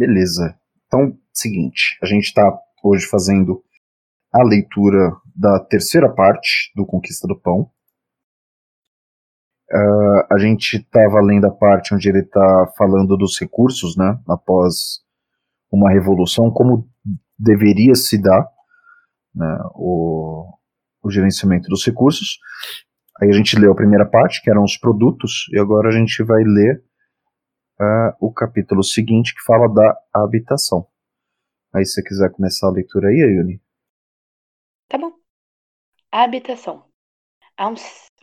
Beleza. Então, seguinte, a gente está hoje fazendo a leitura da terceira parte do Conquista do Pão. Uh, a gente estava lendo a parte onde ele está falando dos recursos, né, após uma revolução, como deveria se dar né, o, o gerenciamento dos recursos. Aí a gente leu a primeira parte, que eram os produtos, e agora a gente vai ler uh, o capítulo seguinte, que fala da habitação. Aí se você quiser começar a leitura aí, Ayuni. Tá bom. A habitação. Há um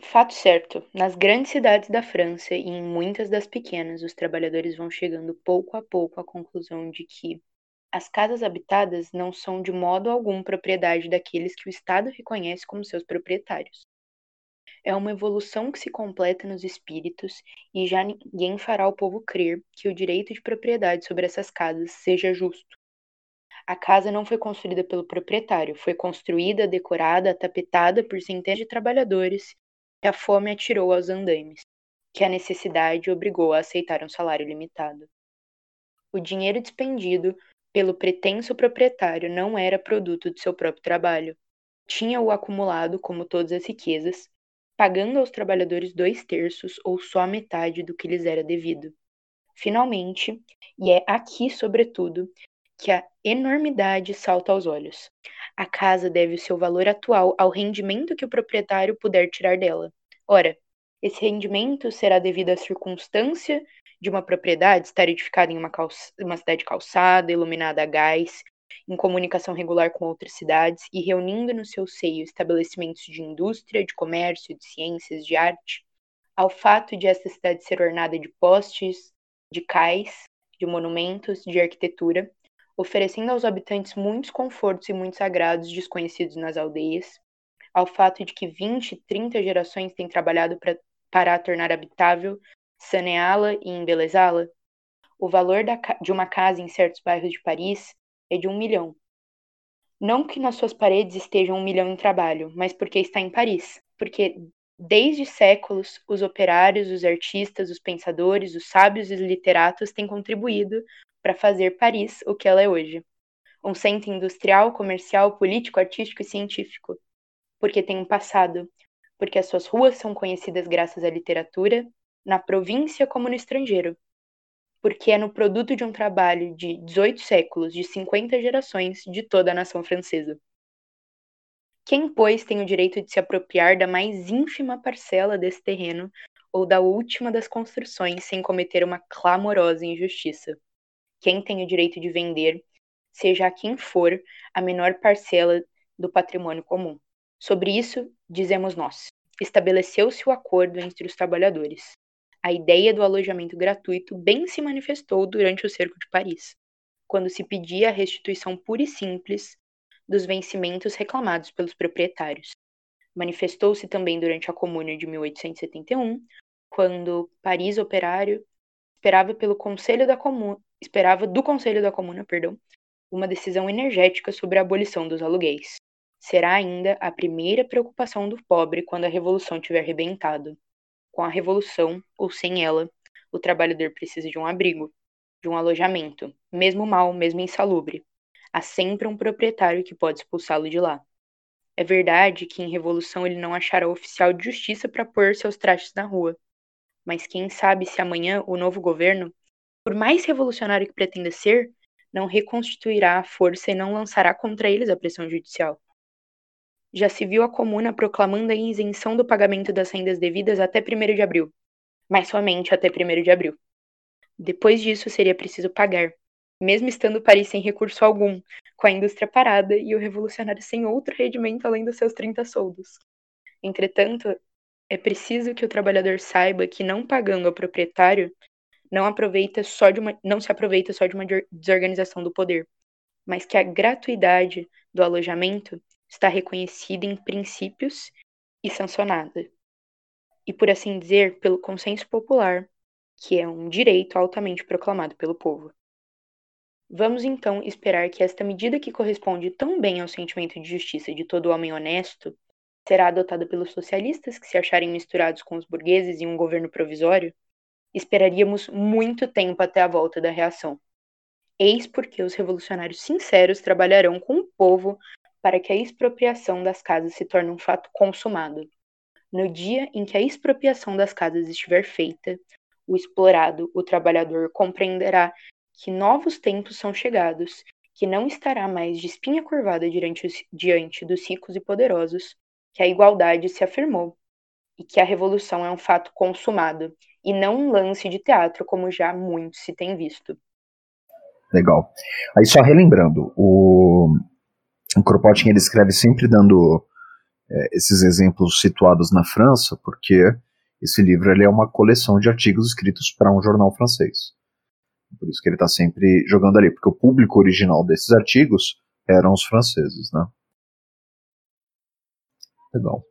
fato certo: nas grandes cidades da França e em muitas das pequenas, os trabalhadores vão chegando pouco a pouco à conclusão de que as casas habitadas não são de modo algum propriedade daqueles que o Estado reconhece como seus proprietários. É uma evolução que se completa nos espíritos e já ninguém fará o povo crer que o direito de propriedade sobre essas casas seja justo. A casa não foi construída pelo proprietário, foi construída, decorada, tapetada por centenas de trabalhadores que a fome atirou aos andaimes, que a necessidade obrigou a aceitar um salário limitado. O dinheiro despendido pelo pretenso proprietário não era produto de seu próprio trabalho. Tinha-o acumulado, como todas as riquezas, pagando aos trabalhadores dois terços ou só a metade do que lhes era devido. Finalmente, e é aqui, sobretudo, que a enormidade salta aos olhos. A casa deve o seu valor atual ao rendimento que o proprietário puder tirar dela. Ora, esse rendimento será devido à circunstância de uma propriedade estar edificada em uma, calça, uma cidade calçada, iluminada a gás, em comunicação regular com outras cidades e reunindo no seu seio estabelecimentos de indústria, de comércio, de ciências, de arte, ao fato de esta cidade ser ornada de postes, de cais, de monumentos, de arquitetura, oferecendo aos habitantes muitos confortos e muitos agrados desconhecidos nas aldeias, ao fato de que 20, 30 gerações têm trabalhado pra, para a tornar habitável saneá-la e embelezá-la? O valor da, de uma casa em certos bairros de Paris é de um milhão. Não que nas suas paredes estejam um milhão em trabalho, mas porque está em Paris. Porque desde séculos os operários, os artistas, os pensadores, os sábios e os literatos têm contribuído para fazer Paris o que ela é hoje. Um centro industrial, comercial, político, artístico e científico. Porque tem um passado. Porque as suas ruas são conhecidas graças à literatura, na província como no estrangeiro, porque é no produto de um trabalho de 18 séculos, de 50 gerações, de toda a nação francesa. Quem, pois, tem o direito de se apropriar da mais ínfima parcela desse terreno ou da última das construções sem cometer uma clamorosa injustiça? Quem tem o direito de vender, seja a quem for, a menor parcela do patrimônio comum? Sobre isso, dizemos nós: estabeleceu-se o acordo entre os trabalhadores. A ideia do alojamento gratuito bem se manifestou durante o cerco de Paris, quando se pedia a restituição pura e simples dos vencimentos reclamados pelos proprietários. Manifestou-se também durante a Comuna de 1871, quando Paris Operário esperava pelo Conselho da Comuna, esperava do Conselho da Comuna, perdão, uma decisão energética sobre a abolição dos aluguéis. Será ainda a primeira preocupação do pobre quando a revolução tiver rebentado. Com a revolução, ou sem ela, o trabalhador precisa de um abrigo, de um alojamento, mesmo mal, mesmo insalubre. Há sempre um proprietário que pode expulsá-lo de lá. É verdade que em revolução ele não achará oficial de justiça para pôr seus trastes na rua. Mas quem sabe se amanhã o novo governo, por mais revolucionário que pretenda ser, não reconstituirá a força e não lançará contra eles a pressão judicial já se viu a comuna proclamando a isenção do pagamento das rendas devidas até 1 de abril, mas somente até 1 de abril. Depois disso, seria preciso pagar, mesmo estando Paris sem recurso algum, com a indústria parada e o revolucionário sem outro rendimento além dos seus 30 soldos. Entretanto, é preciso que o trabalhador saiba que não pagando ao proprietário, não aproveita só de uma, não se aproveita só de uma desorganização do poder, mas que a gratuidade do alojamento está reconhecida em princípios e sancionada. E por assim dizer, pelo consenso popular, que é um direito altamente proclamado pelo povo. Vamos então esperar que esta medida que corresponde tão bem ao sentimento de justiça de todo homem honesto será adotada pelos socialistas que se acharem misturados com os burgueses em um governo provisório? Esperaríamos muito tempo até a volta da reação. Eis porque os revolucionários sinceros trabalharão com o povo para que a expropriação das casas se torne um fato consumado. No dia em que a expropriação das casas estiver feita, o explorado, o trabalhador, compreenderá que novos tempos são chegados, que não estará mais de espinha curvada diante, diante dos ricos e poderosos, que a igualdade se afirmou e que a revolução é um fato consumado e não um lance de teatro como já muito se tem visto. Legal. Aí só relembrando, o, o Kropotkin ele escreve sempre dando é, esses exemplos situados na França, porque esse livro ele é uma coleção de artigos escritos para um jornal francês. Por isso que ele está sempre jogando ali, porque o público original desses artigos eram os franceses, né? Legal.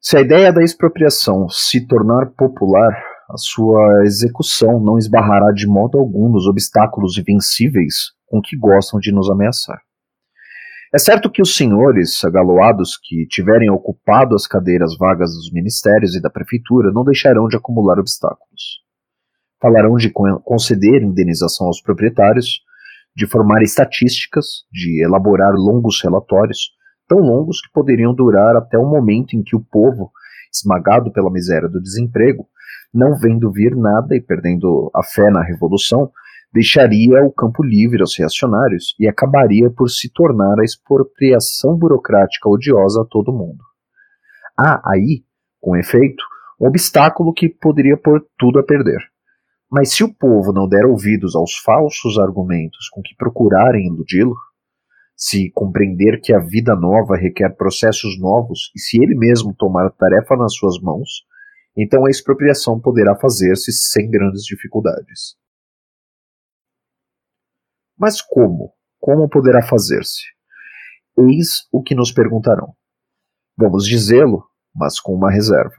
Se a ideia da expropriação se tornar popular, a sua execução não esbarrará de modo algum nos obstáculos invencíveis com que gostam de nos ameaçar. É certo que os senhores agaloados que tiverem ocupado as cadeiras vagas dos ministérios e da prefeitura não deixarão de acumular obstáculos. Falarão de conceder indenização aos proprietários, de formar estatísticas, de elaborar longos relatórios, tão longos que poderiam durar até o momento em que o povo, esmagado pela miséria do desemprego, não vendo vir nada e perdendo a fé na revolução, deixaria o campo livre aos reacionários e acabaria por se tornar a expropriação burocrática odiosa a todo mundo. Há aí, com efeito, um obstáculo que poderia pôr tudo a perder. Mas se o povo não der ouvidos aos falsos argumentos com que procurarem iludi-lo, se compreender que a vida nova requer processos novos e se ele mesmo tomar a tarefa nas suas mãos, então a expropriação poderá fazer-se sem grandes dificuldades. Mas como? Como poderá fazer-se? Eis o que nos perguntarão. Vamos dizê-lo, mas com uma reserva.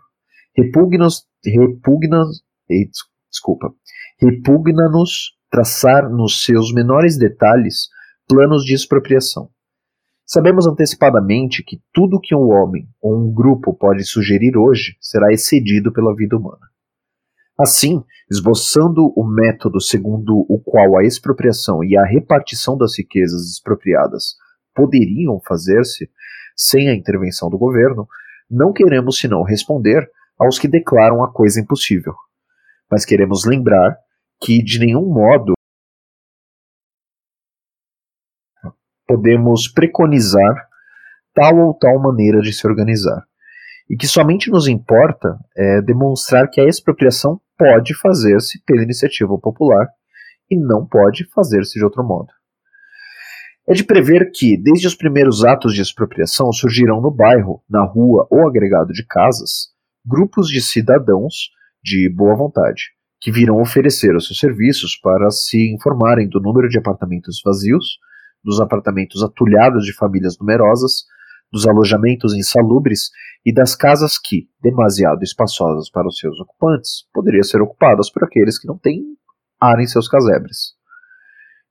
Repugna-nos, repugna, desculpa, repugna-nos traçar nos seus menores detalhes planos de expropriação. Sabemos antecipadamente que tudo que um homem ou um grupo pode sugerir hoje será excedido pela vida humana. Assim, esboçando o método segundo o qual a expropriação e a repartição das riquezas expropriadas poderiam fazer-se sem a intervenção do governo, não queremos senão responder aos que declaram a coisa impossível. Mas queremos lembrar que, de nenhum modo, podemos preconizar tal ou tal maneira de se organizar. E que somente nos importa é demonstrar que a expropriação pode fazer-se pela iniciativa popular e não pode fazer-se de outro modo. É de prever que, desde os primeiros atos de expropriação, surgirão no bairro, na rua ou agregado de casas, grupos de cidadãos de boa vontade, que virão oferecer os seus serviços para se informarem do número de apartamentos vazios dos apartamentos atulhados de famílias numerosas, dos alojamentos insalubres e das casas que, demasiado espaçosas para os seus ocupantes, poderiam ser ocupadas por aqueles que não têm ar em seus casebres.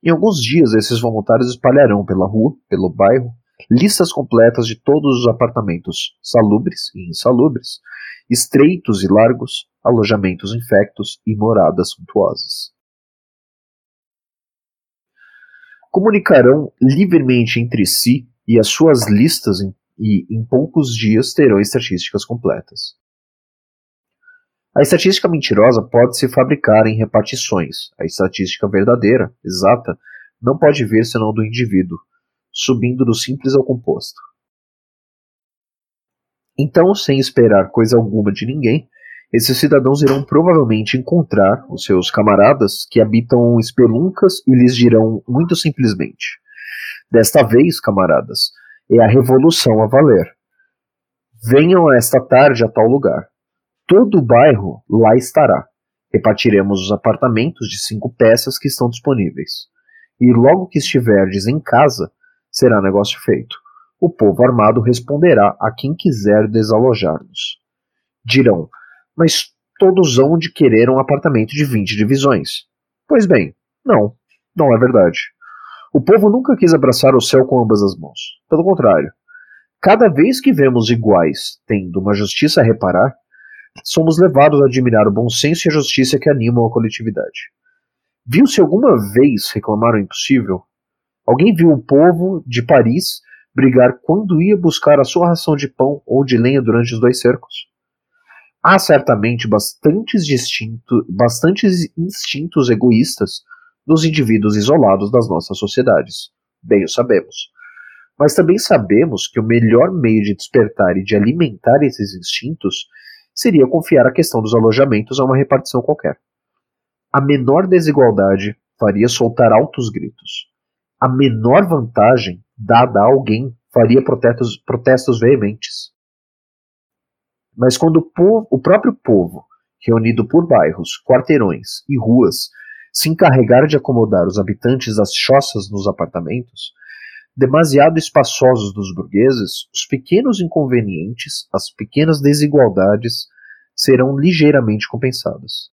Em alguns dias, esses voluntários espalharão pela rua, pelo bairro, listas completas de todos os apartamentos, salubres e insalubres, estreitos e largos, alojamentos infectos e moradas suntuosas. comunicarão livremente entre si e as suas listas em, e em poucos dias terão estatísticas completas. A estatística mentirosa pode se fabricar em repartições. A estatística verdadeira, exata, não pode vir senão do indivíduo, subindo do simples ao composto. Então, sem esperar coisa alguma de ninguém, esses cidadãos irão provavelmente encontrar os seus camaradas que habitam espeluncas e lhes dirão muito simplesmente: Desta vez, camaradas, é a revolução a valer. Venham esta tarde a tal lugar. Todo o bairro lá estará. Repartiremos os apartamentos de cinco peças que estão disponíveis. E logo que estiverdes em casa, será negócio feito. O povo armado responderá a quem quiser desalojar-nos. Dirão: mas todos hão de querer um apartamento de 20 divisões. Pois bem, não, não é verdade. O povo nunca quis abraçar o céu com ambas as mãos. Pelo contrário, cada vez que vemos iguais tendo uma justiça a reparar, somos levados a admirar o bom senso e a justiça que animam a coletividade. Viu-se alguma vez reclamar o impossível? Alguém viu o povo de Paris brigar quando ia buscar a sua ração de pão ou de lenha durante os dois cercos? Há certamente bastantes, distinto, bastantes instintos egoístas nos indivíduos isolados das nossas sociedades. Bem o sabemos. Mas também sabemos que o melhor meio de despertar e de alimentar esses instintos seria confiar a questão dos alojamentos a uma repartição qualquer. A menor desigualdade faria soltar altos gritos. A menor vantagem dada a alguém faria protestos, protestos veementes. Mas quando o, povo, o próprio povo, reunido por bairros, quarteirões e ruas, se encarregar de acomodar os habitantes das choças nos apartamentos, demasiado espaçosos dos burgueses, os pequenos inconvenientes, as pequenas desigualdades serão ligeiramente compensadas.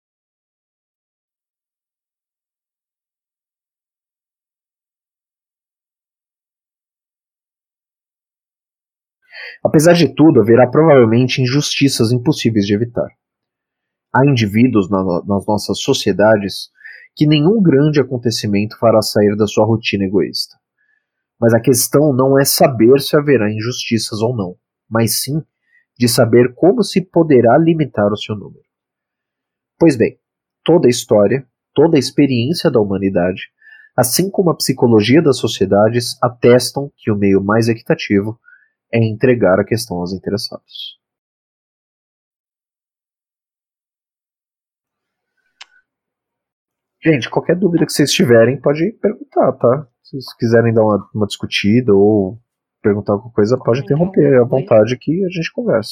Apesar de tudo, haverá provavelmente injustiças impossíveis de evitar. Há indivíduos na, nas nossas sociedades que nenhum grande acontecimento fará sair da sua rotina egoísta. Mas a questão não é saber se haverá injustiças ou não, mas sim de saber como se poderá limitar o seu número. Pois bem, toda a história, toda a experiência da humanidade, assim como a psicologia das sociedades, atestam que o meio mais equitativo é entregar a questão aos interessados. Gente, qualquer dúvida que vocês tiverem, pode perguntar, tá? Se vocês quiserem dar uma, uma discutida ou perguntar alguma coisa, pode interromper à vontade que a gente conversa.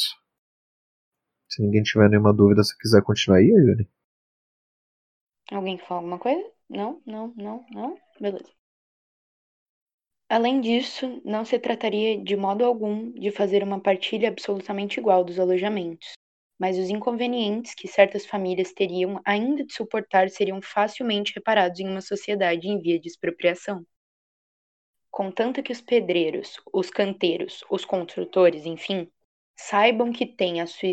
Se ninguém tiver nenhuma dúvida, se quiser continuar aí, Yuri. Alguém quer falar alguma coisa? Não, não, não, não? Beleza. Além disso, não se trataria de modo algum de fazer uma partilha absolutamente igual dos alojamentos, mas os inconvenientes que certas famílias teriam ainda de suportar seriam facilmente reparados em uma sociedade em via de expropriação. Contanto que os pedreiros, os canteiros, os construtores, enfim, saibam que têm a sua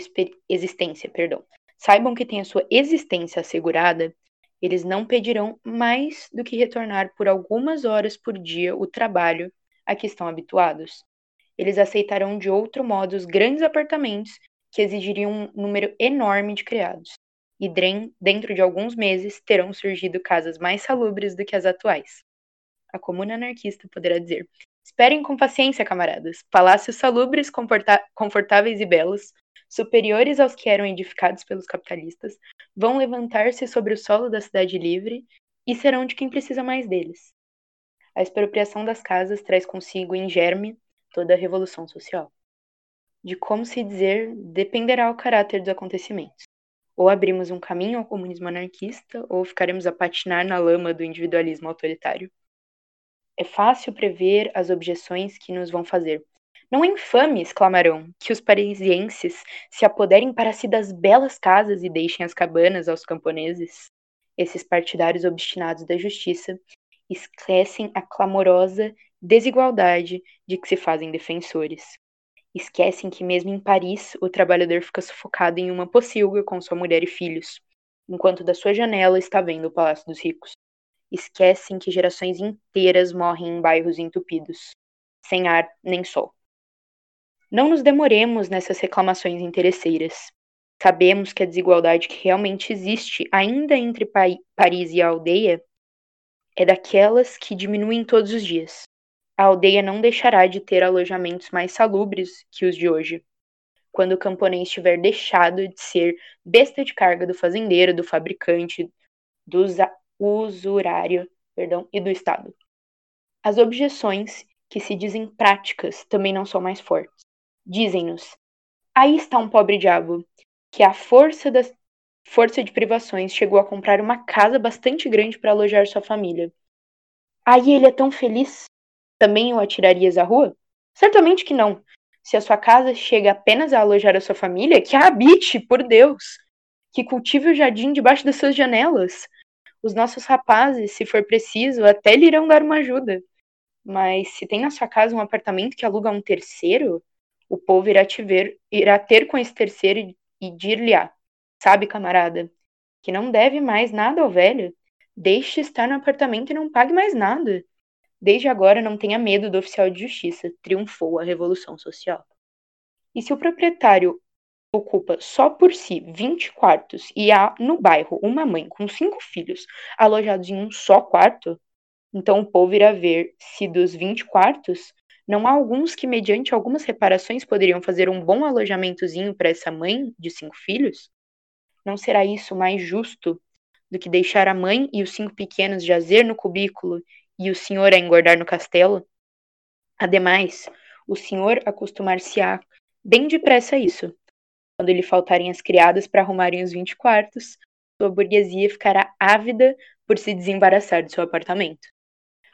existência, perdão, saibam que têm a sua existência assegurada, eles não pedirão mais do que retornar por algumas horas por dia o trabalho a que estão habituados. Eles aceitarão de outro modo os grandes apartamentos que exigiriam um número enorme de criados. E dentro de alguns meses terão surgido casas mais salubres do que as atuais. A comuna anarquista poderá dizer: Esperem com paciência, camaradas. Palácios salubres, confortáveis e belos, superiores aos que eram edificados pelos capitalistas, vão levantar-se sobre o solo da cidade livre e serão de quem precisa mais deles. A expropriação das casas traz consigo em germe toda a revolução social. De como se dizer, dependerá o caráter dos acontecimentos. Ou abrimos um caminho ao comunismo anarquista, ou ficaremos a patinar na lama do individualismo autoritário. É fácil prever as objeções que nos vão fazer, não é infame, exclamarão, que os parisienses se apoderem para si das belas casas e deixem as cabanas aos camponeses? Esses partidários obstinados da justiça esquecem a clamorosa desigualdade de que se fazem defensores. Esquecem que, mesmo em Paris, o trabalhador fica sufocado em uma pocilga com sua mulher e filhos, enquanto da sua janela está vendo o Palácio dos Ricos. Esquecem que gerações inteiras morrem em bairros entupidos, sem ar nem sol. Não nos demoremos nessas reclamações interesseiras. Sabemos que a desigualdade que realmente existe ainda entre Paris e a aldeia é daquelas que diminuem todos os dias. A aldeia não deixará de ter alojamentos mais salubres que os de hoje. Quando o camponês tiver deixado de ser besta de carga do fazendeiro, do fabricante, do usurário perdão, e do Estado. As objeções que se dizem práticas também não são mais fortes. Dizem-nos: aí está um pobre diabo, que a força das força de privações chegou a comprar uma casa bastante grande para alojar sua família. Aí ele é tão feliz? Também o atirarias à rua? Certamente que não. Se a sua casa chega apenas a alojar a sua família, que a habite, por Deus! Que cultive o jardim debaixo das suas janelas. Os nossos rapazes, se for preciso, até lhe irão dar uma ajuda. Mas se tem na sua casa um apartamento que aluga a um terceiro, o povo irá te ver, irá ter com esse terceiro e dir-lhe-á, sabe, camarada, que não deve mais nada ao velho, Deixe estar no apartamento e não pague mais nada. Desde agora não tenha medo do oficial de justiça, triunfou a revolução social. E se o proprietário ocupa só por si 20 quartos e há no bairro uma mãe com cinco filhos alojados em um só quarto, então o povo irá ver se dos 20 quartos não há alguns que, mediante algumas reparações, poderiam fazer um bom alojamentozinho para essa mãe de cinco filhos? Não será isso mais justo do que deixar a mãe e os cinco pequenos jazer no cubículo e o senhor a engordar no castelo? Ademais, o senhor acostumar-se-á bem depressa a isso, quando lhe faltarem as criadas para arrumarem os vinte quartos, sua burguesia ficará ávida por se desembaraçar de seu apartamento.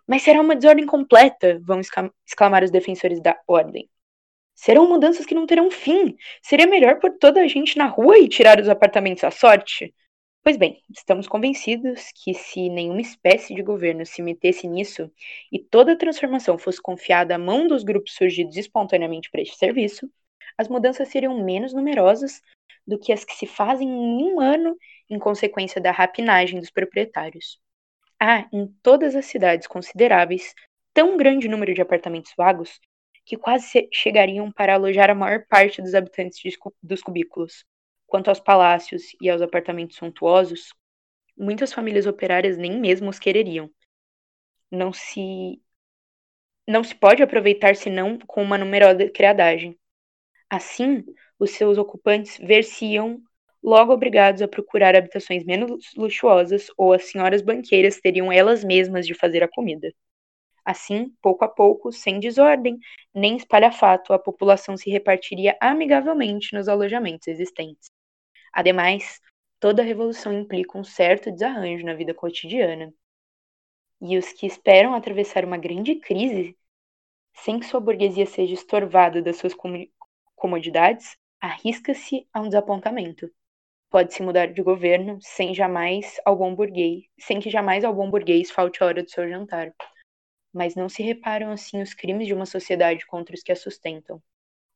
Mas será uma desordem completa, vão exclamar os defensores da ordem. Serão mudanças que não terão fim. Seria melhor pôr toda a gente na rua e tirar os apartamentos à sorte? Pois bem, estamos convencidos que se nenhuma espécie de governo se metesse nisso e toda a transformação fosse confiada à mão dos grupos surgidos espontaneamente para este serviço, as mudanças seriam menos numerosas do que as que se fazem em um ano em consequência da rapinagem dos proprietários. Há, em todas as cidades consideráveis, tão grande número de apartamentos vagos que quase chegariam para alojar a maior parte dos habitantes dos cubículos. Quanto aos palácios e aos apartamentos suntuosos, muitas famílias operárias nem mesmo os quereriam. Não se não se pode aproveitar senão com uma numerosa criadagem. Assim, os seus ocupantes ver-se-iam logo obrigados a procurar habitações menos luxuosas ou as senhoras banqueiras teriam elas mesmas de fazer a comida. Assim, pouco a pouco, sem desordem nem espalhafato, a população se repartiria amigavelmente nos alojamentos existentes. Ademais, toda revolução implica um certo desarranjo na vida cotidiana. E os que esperam atravessar uma grande crise, sem que sua burguesia seja estorvada das suas comodidades, arrisca-se a um desapontamento. Pode-se mudar de governo sem jamais ao burguês, sem que jamais bom burguês falte a hora do seu jantar. Mas não se reparam assim os crimes de uma sociedade contra os que a sustentam.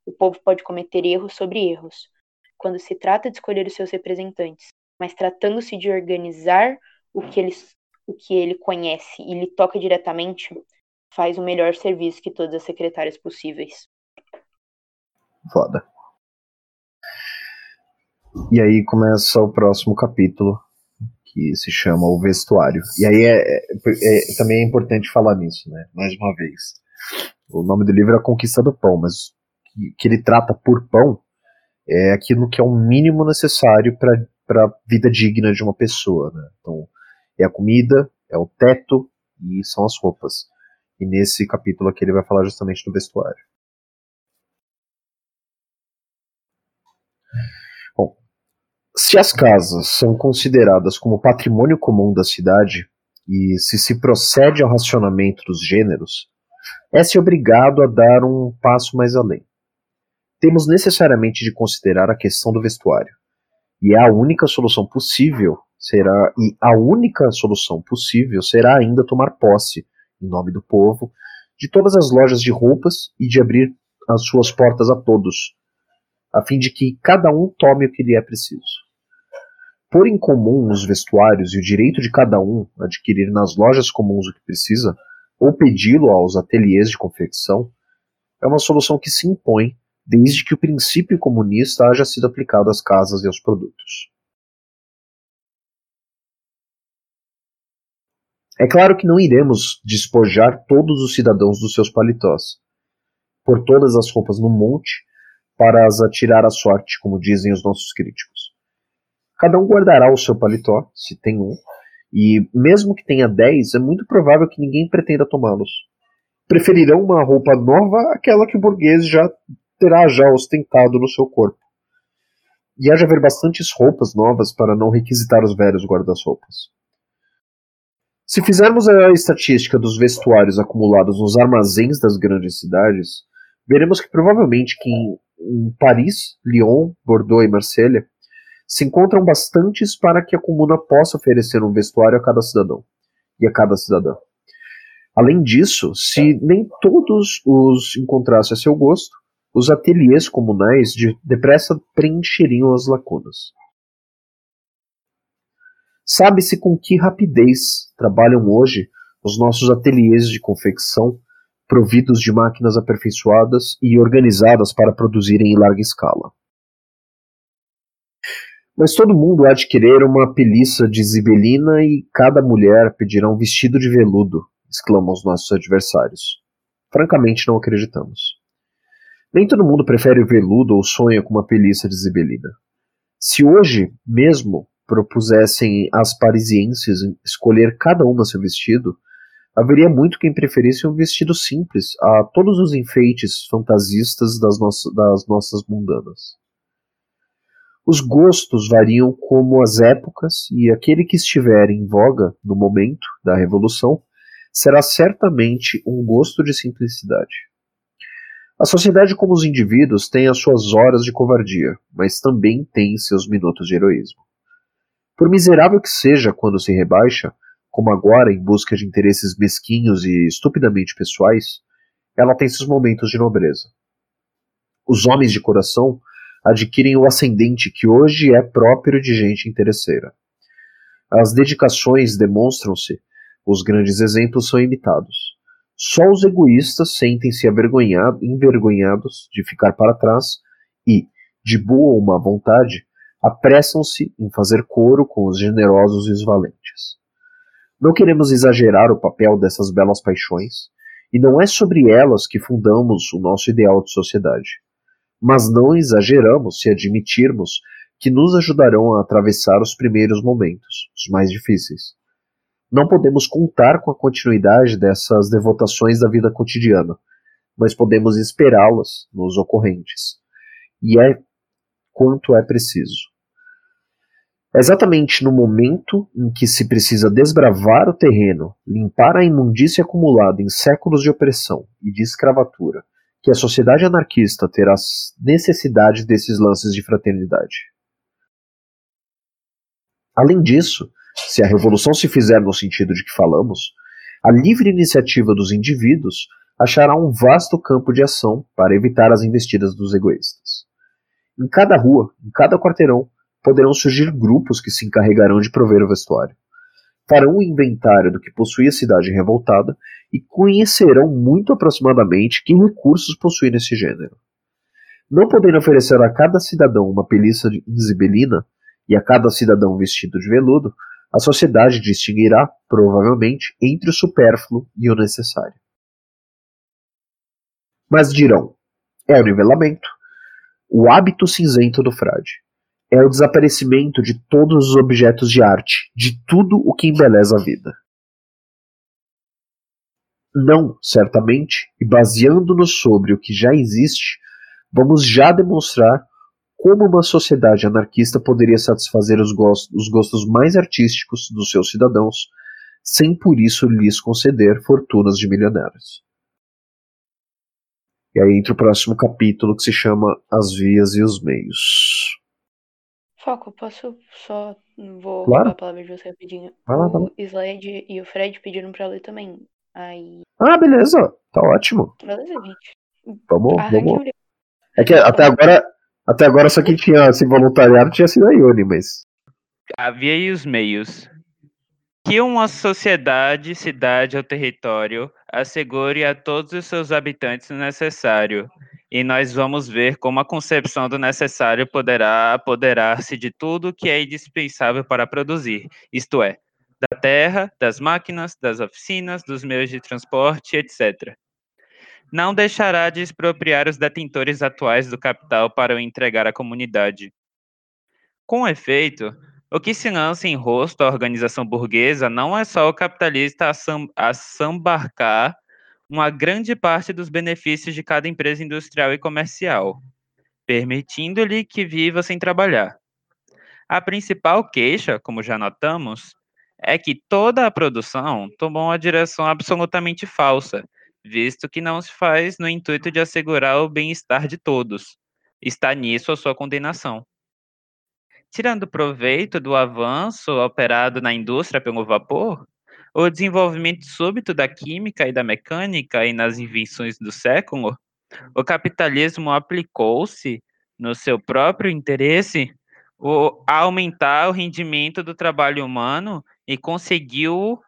O povo pode cometer erros sobre erros, quando se trata de escolher os seus representantes, mas tratando-se de organizar o que, ele, o que ele conhece e lhe toca diretamente, faz o melhor serviço que todas as secretárias possíveis. Foda. E aí começa o próximo capítulo, que se chama O Vestuário. E aí é, é, é, também é importante falar nisso, né? Mais uma vez. O nome do livro é A Conquista do Pão, mas que, que ele trata por pão é aquilo que é o mínimo necessário para a vida digna de uma pessoa. Né? Então, é a comida, é o teto e são as roupas. E nesse capítulo aqui ele vai falar justamente do vestuário. Se as casas são consideradas como patrimônio comum da cidade e se se procede ao racionamento dos gêneros, é-se obrigado a dar um passo mais além. Temos necessariamente de considerar a questão do vestuário, e a única solução possível será e a única solução possível será ainda tomar posse, em nome do povo, de todas as lojas de roupas e de abrir as suas portas a todos, a fim de que cada um tome o que lhe é preciso. Pôr em comum os vestuários e o direito de cada um adquirir nas lojas comuns o que precisa, ou pedi-lo aos ateliês de confecção, é uma solução que se impõe desde que o princípio comunista haja sido aplicado às casas e aos produtos. É claro que não iremos despojar todos os cidadãos dos seus paletós, por todas as roupas no monte, para as atirar à sorte, como dizem os nossos críticos. Cada um guardará o seu paletó, se tem um, e mesmo que tenha dez, é muito provável que ninguém pretenda tomá-los. Preferirão uma roupa nova àquela que o burguês já terá já ostentado no seu corpo. E haja haver bastantes roupas novas para não requisitar os velhos guarda-roupas. Se fizermos a estatística dos vestuários acumulados nos armazéns das grandes cidades, veremos que provavelmente que em Paris, Lyon, Bordeaux e Marselha se encontram bastantes para que a comuna possa oferecer um vestuário a cada cidadão e a cada cidadã. Além disso, se nem todos os encontrassem a seu gosto, os ateliês comunais de, depressa preencheriam as lacunas. Sabe-se com que rapidez trabalham hoje os nossos ateliês de confecção, providos de máquinas aperfeiçoadas e organizadas para produzirem em larga escala. Mas todo mundo há de querer uma peliça de zibelina e cada mulher pedirá um vestido de veludo, exclamam os nossos adversários. Francamente, não acreditamos. Nem todo mundo prefere o veludo ou sonha com uma peliça de zibelina. Se hoje mesmo propusessem às parisienses escolher cada uma seu vestido, haveria muito quem preferisse um vestido simples a todos os enfeites fantasistas das, nossas, das nossas mundanas. Os gostos variam como as épocas, e aquele que estiver em voga no momento da revolução será certamente um gosto de simplicidade. A sociedade, como os indivíduos, tem as suas horas de covardia, mas também tem seus minutos de heroísmo. Por miserável que seja quando se rebaixa, como agora em busca de interesses mesquinhos e estupidamente pessoais, ela tem seus momentos de nobreza. Os homens de coração adquirem o ascendente que hoje é próprio de gente interesseira. As dedicações demonstram-se, os grandes exemplos são imitados. Só os egoístas sentem-se envergonhados de ficar para trás e, de boa ou má vontade, apressam-se em fazer coro com os generosos e os valentes. Não queremos exagerar o papel dessas belas paixões, e não é sobre elas que fundamos o nosso ideal de sociedade. Mas não exageramos se admitirmos que nos ajudarão a atravessar os primeiros momentos, os mais difíceis. Não podemos contar com a continuidade dessas devotações da vida cotidiana, mas podemos esperá-las nos ocorrentes. E é quanto é preciso. Exatamente no momento em que se precisa desbravar o terreno, limpar a imundícia acumulada em séculos de opressão e de escravatura, que a sociedade anarquista terá necessidade desses lances de fraternidade. Além disso, se a revolução se fizer no sentido de que falamos, a livre iniciativa dos indivíduos achará um vasto campo de ação para evitar as investidas dos egoístas. Em cada rua, em cada quarteirão, poderão surgir grupos que se encarregarão de prover o vestuário. Farão um inventário do que possui a cidade revoltada e conhecerão muito aproximadamente que recursos possui nesse gênero. Não podendo oferecer a cada cidadão uma peliça de zibelina e a cada cidadão vestido de veludo, a sociedade distinguirá, provavelmente, entre o supérfluo e o necessário. Mas dirão: é o nivelamento, o hábito cinzento do frade. É o desaparecimento de todos os objetos de arte, de tudo o que embeleza a vida. Não, certamente, e baseando-nos sobre o que já existe, vamos já demonstrar como uma sociedade anarquista poderia satisfazer os gostos, os gostos mais artísticos dos seus cidadãos, sem por isso lhes conceder fortunas de milionários. E aí entra o próximo capítulo que se chama As Vias e os Meios. Foco, posso só. Vou claro. a palavra de você rapidinho. Vai lá, vai lá. O Slade e o Fred pediram pra ler também. Aí. Ah, beleza. Tá ótimo. Beleza, gente. Vamos, Arranque vamos. É que até agora, até agora só quem tinha se voluntariado tinha sido a Ione, mas. A via e os meios. Que uma sociedade, cidade ou território assegure a todos os seus habitantes o necessário. E nós vamos ver como a concepção do necessário poderá apoderar-se de tudo que é indispensável para produzir, isto é, da terra, das máquinas, das oficinas, dos meios de transporte, etc. Não deixará de expropriar os detentores atuais do capital para o entregar à comunidade. Com efeito, o que se lança em rosto à organização burguesa não é só o capitalista a, sam a sambarcar uma grande parte dos benefícios de cada empresa industrial e comercial, permitindo-lhe que viva sem trabalhar. A principal queixa, como já notamos, é que toda a produção tomou uma direção absolutamente falsa, visto que não se faz no intuito de assegurar o bem-estar de todos. Está nisso a sua condenação. Tirando proveito do avanço operado na indústria pelo vapor, o desenvolvimento súbito da química e da mecânica e nas invenções do século, o capitalismo aplicou-se, no seu próprio interesse, a aumentar o rendimento do trabalho humano e conseguiu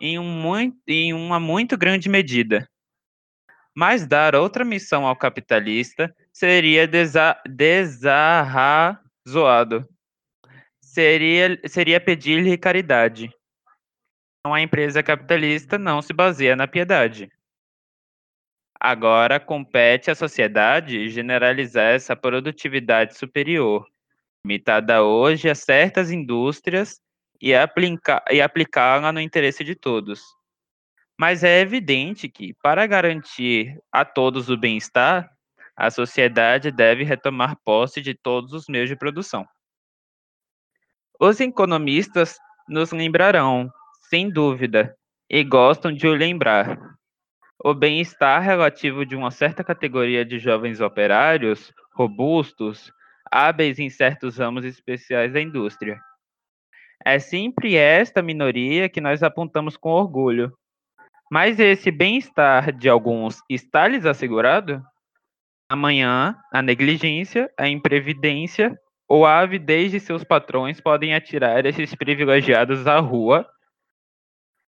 em, um em uma muito grande medida. Mas dar outra missão ao capitalista seria desa, desarrazoado. Seria, seria pedir-lhe caridade. Uma empresa capitalista não se baseia na piedade. Agora compete à sociedade generalizar essa produtividade superior, limitada hoje a certas indústrias, e, e aplicá-la no interesse de todos. Mas é evidente que, para garantir a todos o bem-estar, a sociedade deve retomar posse de todos os meios de produção. Os economistas nos lembrarão, sem dúvida, e gostam de o lembrar. O bem-estar relativo de uma certa categoria de jovens operários, robustos, hábeis em certos ramos especiais da indústria. É sempre esta minoria que nós apontamos com orgulho, mas esse bem-estar de alguns está lhes assegurado? Amanhã, a negligência, a imprevidência ou a avidez de seus patrões podem atirar esses privilegiados à rua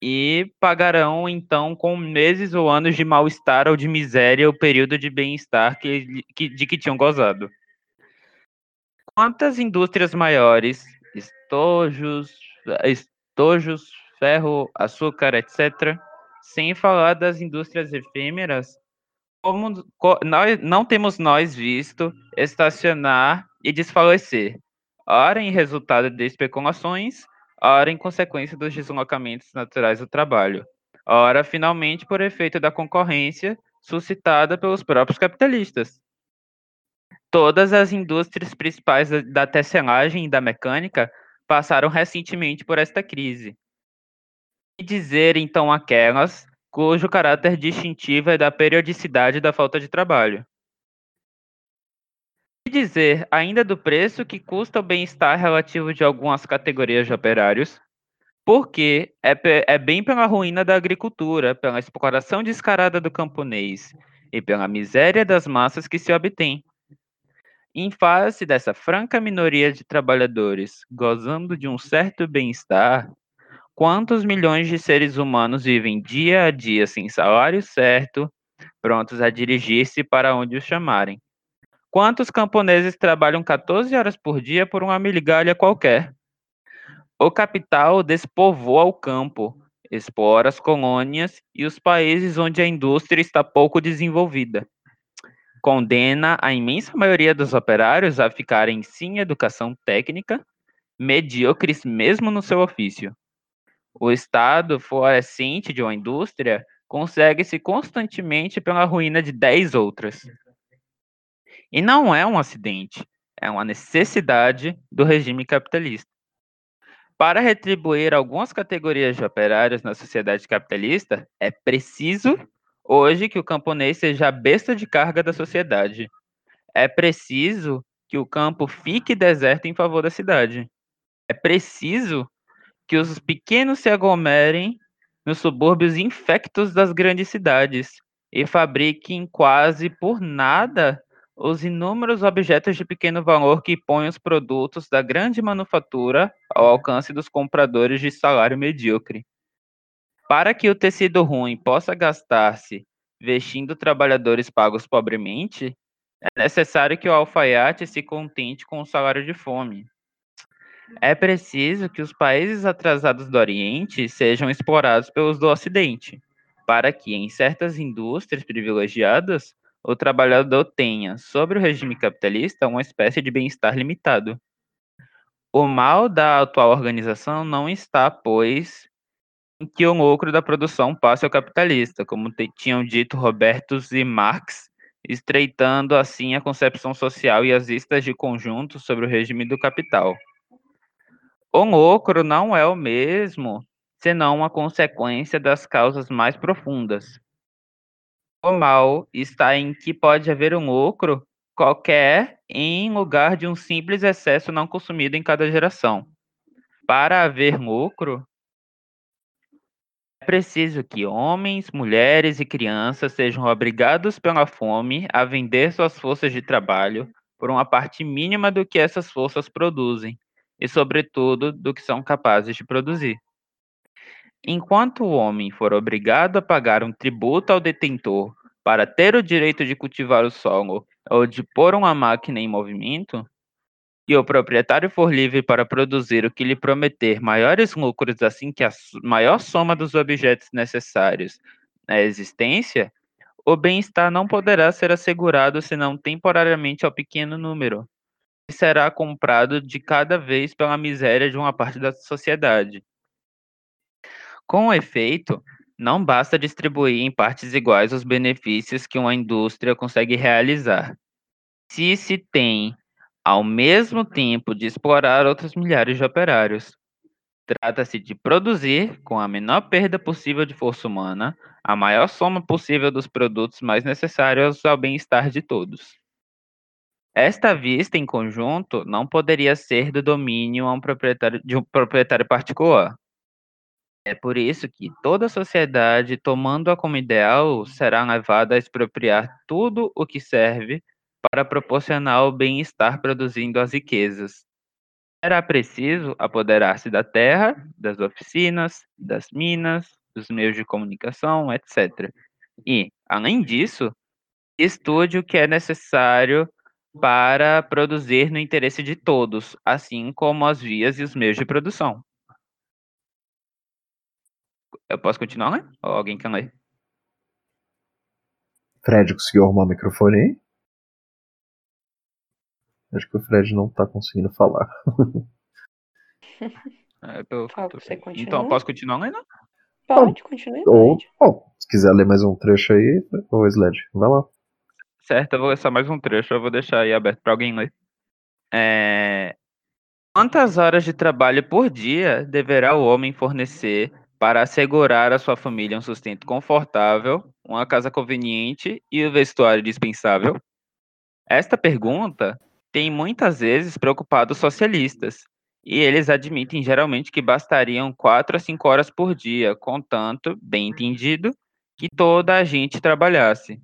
e pagarão então com meses ou anos de mal-estar ou de miséria o período de bem-estar que, que, de que tinham gozado. Quantas indústrias maiores, estojos, estojos, ferro, açúcar, etc., sem falar das indústrias efêmeras, como nós não temos nós visto estacionar e desfalecer, ora em resultado de especulações, ora em consequência dos deslocamentos naturais do trabalho, ora finalmente por efeito da concorrência suscitada pelos próprios capitalistas. Todas as indústrias principais da tecelagem e da mecânica passaram recentemente por esta crise, dizer então aquelas cujo caráter distintivo é da periodicidade da falta de trabalho? Que dizer ainda do preço que custa o bem-estar relativo de algumas categorias de operários? Porque é, é bem pela ruína da agricultura, pela exploração descarada do camponês e pela miséria das massas que se obtém. Em face dessa franca minoria de trabalhadores gozando de um certo bem-estar, Quantos milhões de seres humanos vivem dia a dia sem salário certo, prontos a dirigir-se para onde os chamarem? Quantos camponeses trabalham 14 horas por dia por uma migalha qualquer? O capital despovoa o campo, explora as colônias e os países onde a indústria está pouco desenvolvida. Condena a imensa maioria dos operários a ficarem sem educação técnica, medíocres mesmo no seu ofício. O estado florescente de uma indústria consegue-se constantemente pela ruína de dez outras. E não é um acidente, é uma necessidade do regime capitalista. Para retribuir algumas categorias de operários na sociedade capitalista, é preciso hoje que o camponês seja a besta de carga da sociedade. É preciso que o campo fique deserto em favor da cidade. É preciso que os pequenos se aglomerem nos subúrbios infectos das grandes cidades e fabriquem quase por nada os inúmeros objetos de pequeno valor que põem os produtos da grande manufatura ao alcance dos compradores de salário medíocre. Para que o tecido ruim possa gastar-se vestindo trabalhadores pagos pobremente, é necessário que o alfaiate se contente com o salário de fome. É preciso que os países atrasados do Oriente sejam explorados pelos do Ocidente, para que, em certas indústrias privilegiadas, o trabalhador tenha, sobre o regime capitalista, uma espécie de bem-estar limitado. O mal da atual organização não está, pois, em que o lucro da produção passe ao capitalista, como tinham dito Robertus e Marx, estreitando assim a concepção social e as listas de conjunto sobre o regime do capital. O lucro não é o mesmo, senão uma consequência das causas mais profundas. O mal está em que pode haver um lucro qualquer em lugar de um simples excesso não consumido em cada geração. Para haver lucro, é preciso que homens, mulheres e crianças sejam obrigados pela fome a vender suas forças de trabalho por uma parte mínima do que essas forças produzem, e, sobretudo, do que são capazes de produzir. Enquanto o homem for obrigado a pagar um tributo ao detentor para ter o direito de cultivar o solo ou de pôr uma máquina em movimento, e o proprietário for livre para produzir o que lhe prometer maiores lucros assim que a maior soma dos objetos necessários à existência, o bem-estar não poderá ser assegurado senão temporariamente ao pequeno número, será comprado de cada vez pela miséria de uma parte da sociedade. Com efeito, não basta distribuir em partes iguais os benefícios que uma indústria consegue realizar. Se se tem ao mesmo tempo de explorar outros milhares de operários. Trata-se de produzir, com a menor perda possível de força humana, a maior soma possível dos produtos mais necessários ao bem-estar de todos. Esta vista em conjunto não poderia ser do domínio um de um proprietário particular. É por isso que toda sociedade, tomando-a como ideal, será levada a expropriar tudo o que serve para proporcionar o bem-estar produzindo as riquezas. Era preciso apoderar-se da terra, das oficinas, das minas, dos meios de comunicação, etc. E, além disso, estude o que é necessário para produzir no interesse de todos, assim como as vias e os meios de produção. Eu posso continuar, né? Ou alguém quer ler? Fred conseguiu arrumar o microfone aí? Acho que o Fred não tá conseguindo falar. é, tô, tô... Então, posso continuar lendo? Pode, continue. Ou, ou, se quiser ler mais um trecho aí, ô Sled, vai lá. Certo, eu vou ler só mais um trecho, eu vou deixar aí aberto para alguém ler. É... Quantas horas de trabalho por dia deverá o homem fornecer para assegurar à sua família um sustento confortável, uma casa conveniente e o vestuário dispensável? Esta pergunta tem muitas vezes preocupado os socialistas, e eles admitem geralmente que bastariam 4 a 5 horas por dia, contanto, bem entendido, que toda a gente trabalhasse.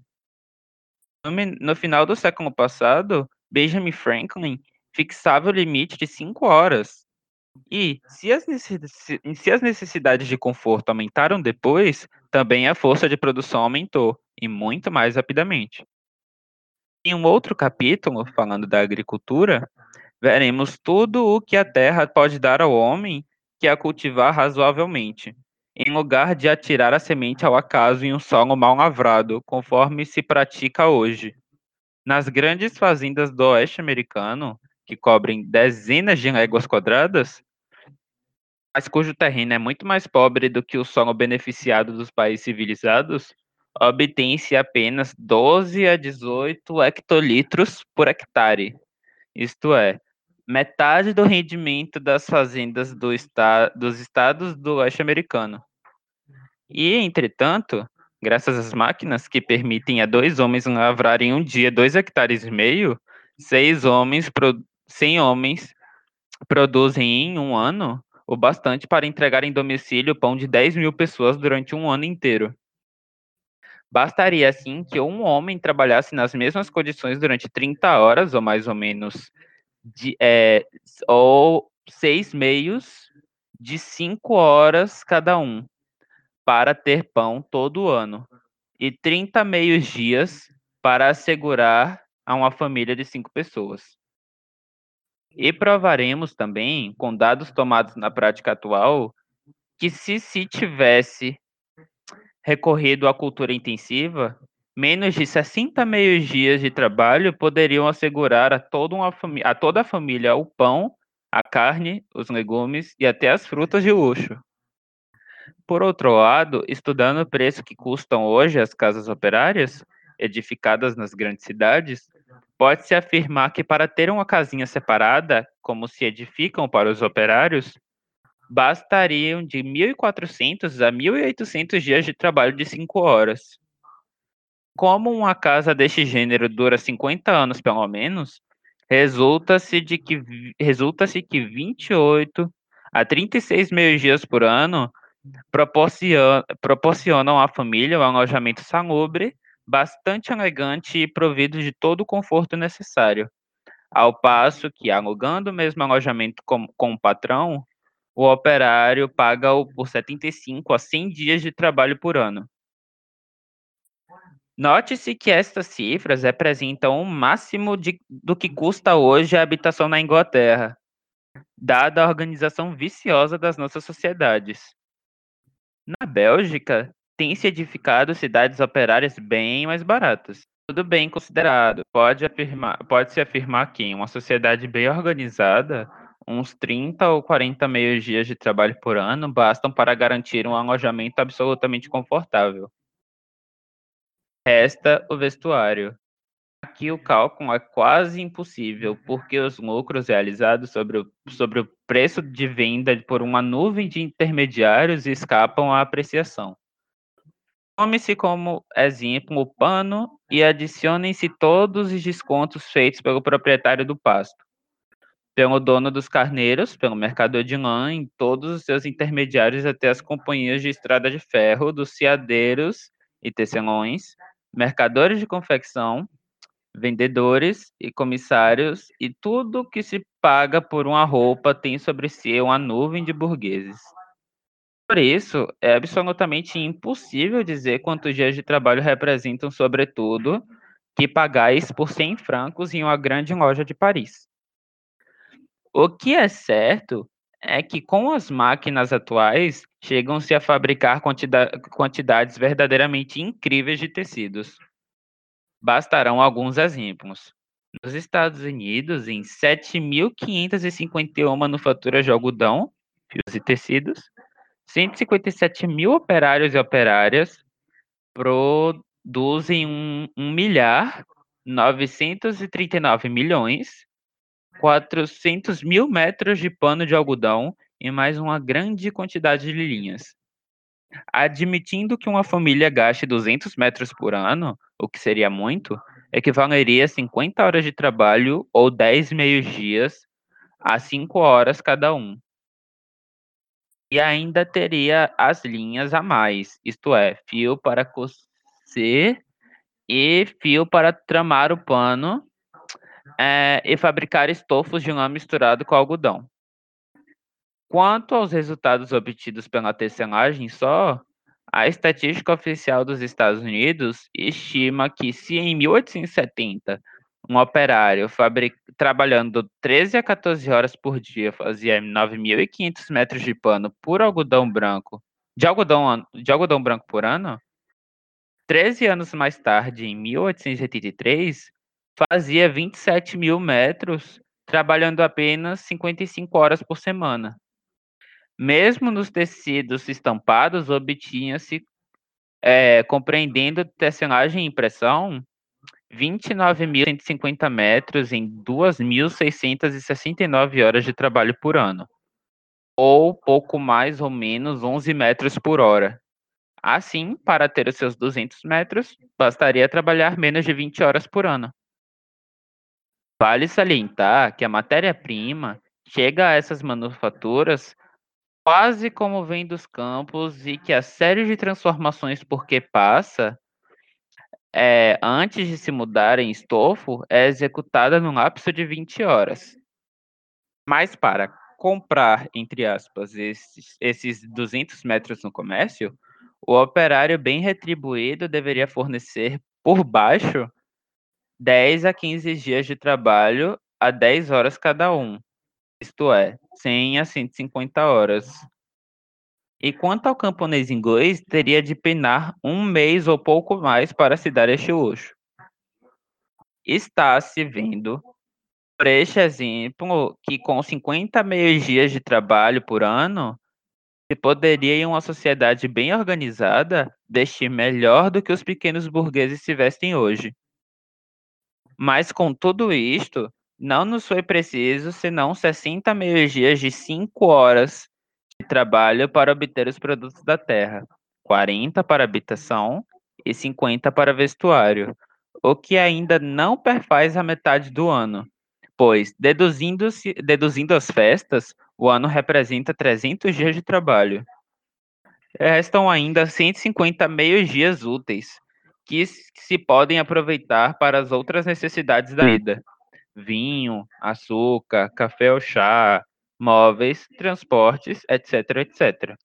No final do século passado, Benjamin Franklin fixava o limite de 5 horas. E, se as, se as necessidades de conforto aumentaram depois, também a força de produção aumentou, e muito mais rapidamente. Em um outro capítulo, falando da agricultura, veremos tudo o que a terra pode dar ao homem que a cultivar razoavelmente, em lugar de atirar a semente ao acaso em um solo mal lavrado, conforme se pratica hoje. Nas grandes fazendas do oeste americano, que cobrem dezenas de léguas quadradas, mas cujo terreno é muito mais pobre do que o solo beneficiado dos países civilizados, obtém-se apenas 12 a 18 hectolitros por hectare, isto é, metade do rendimento das fazendas do esta dos estados do oeste americano. E, entretanto, graças às máquinas que permitem a dois homens lavrarem um dia dois hectares e meio, seis homens, cem homens produzem em um ano o bastante para entregar em domicílio o pão de 10 mil pessoas durante um ano inteiro. Bastaria, assim, que um homem trabalhasse nas mesmas condições durante 30 horas, ou mais ou menos, de, é, ou seis meios de cinco horas cada um, para ter pão todo ano, e 30 meios dias para assegurar a uma família de cinco pessoas. E provaremos também, com dados tomados na prática atual, que se se tivesse recorrido à cultura intensiva, menos de 60 meios dias de trabalho poderiam assegurar a toda, uma a toda a família o pão, a carne, os legumes e até as frutas de luxo. Por outro lado, estudando o preço que custam hoje as casas operárias, edificadas nas grandes cidades, pode-se afirmar que para ter uma casinha separada, como se edificam para os operários, bastariam de 1.400 a 1.800 dias de trabalho de 5 horas. Como uma casa deste gênero dura 50 anos pelo menos, resulta-se de que resulta-se que 28 a 36 meios dias por ano proporcionam, proporcionam à família um alojamento salubre, bastante elegante e provido de todo o conforto necessário, ao passo que, alugando o mesmo alojamento com, com o patrão, o operário paga-o por 75 a 100 dias de trabalho por ano. Note-se que estas cifras representam o máximo de, do que custa hoje a habitação na Inglaterra, dada a organização viciosa das nossas sociedades. Na Bélgica, tem-se edificado cidades operárias bem mais baratas. Tudo bem considerado. Pode afirmar, pode-se afirmar que em uma sociedade bem organizada, uns 30 ou 40 meios dias de trabalho por ano bastam para garantir um alojamento absolutamente confortável. Resta o vestuário. Aqui o cálculo é quase impossível, porque os lucros realizados sobre o, sobre o preço de venda por uma nuvem de intermediários escapam à apreciação. Tome-se como exemplo o pano e adicionem-se todos os descontos feitos pelo proprietário do pasto, pelo dono dos carneiros, pelo mercador de lã, em todos os seus intermediários até as companhias de estrada de ferro, dos seadeiros e tecelões, mercadores de confecção, vendedores e comissários, e tudo que se paga por uma roupa tem sobre si uma nuvem de burgueses. Por isso, é absolutamente impossível dizer quantos dias de trabalho representam, sobretudo, que pagais por 100 francos em uma grande loja de Paris. O que é certo é que com as máquinas atuais chegam-se a fabricar quantidades verdadeiramente incríveis de tecidos. Bastarão alguns exemplos. Nos Estados Unidos, em 7.551 manufaturas de algodão, fios e tecidos, 157 mil operários e operárias produzem um, um milhar 939 milhões 400 mil metros de pano de algodão e mais uma grande quantidade de linhas. Admitindo que uma família gaste 200 metros por ano, o que seria muito, equivaleria a 50 horas de trabalho ou 10 meios-dias a 5 horas cada um. E ainda teria as linhas a mais, isto é, fio para coser e fio para tramar o pano é, e fabricar estofos de lã misturado com algodão. Quanto aos resultados obtidos pela tecelagem só, a estatística oficial dos Estados Unidos estima que se em 1870 um operário trabalhando 13 a 14 horas por dia fazia 9.500 metros de pano por algodão branco, de algodão, de algodão branco por ano, 13 anos mais tarde, em 1883, fazia 27 mil metros, trabalhando apenas 55 horas por semana. Mesmo nos tecidos estampados, obtinha-se, é, compreendendo tecelagem e impressão, 29.150 metros em 2.669 horas de trabalho por ano, ou pouco mais ou menos 11 metros por hora. Assim, para ter os seus 200 metros, bastaria trabalhar menos de 20 horas por ano. Vale salientar que a matéria-prima chega a essas manufaturas quase como vem dos campos e que a série de transformações por que passa é, antes de se mudar em estofo é executada no lapso de 20 horas. Mas para comprar, entre aspas, esses, esses 200 metros no comércio, o operário bem retribuído deveria fornecer por baixo 10 a 15 dias de trabalho a 10 horas cada um, isto é, 100 a 150 horas. E quanto ao camponês inglês, teria de penar um mês ou pouco mais para se dar este luxo. Está se vendo, por este exemplo, que com 50 meios dias de trabalho por ano, se poderia, em uma sociedade bem organizada, vestir melhor do que os pequenos burgueses se vestem hoje. Mas com tudo isto, não nos foi preciso senão 60 meios-dias de 5 horas de trabalho para obter os produtos da terra, 40 para habitação e 50 para vestuário, o que ainda não perfaz a metade do ano, pois, deduzindo, deduzindo as festas, o ano representa 300 dias de trabalho. Restam ainda 150 meios-dias úteis, que se podem aproveitar para as outras necessidades da vida, vinho, açúcar, café ou chá, móveis, transportes, etc, etc.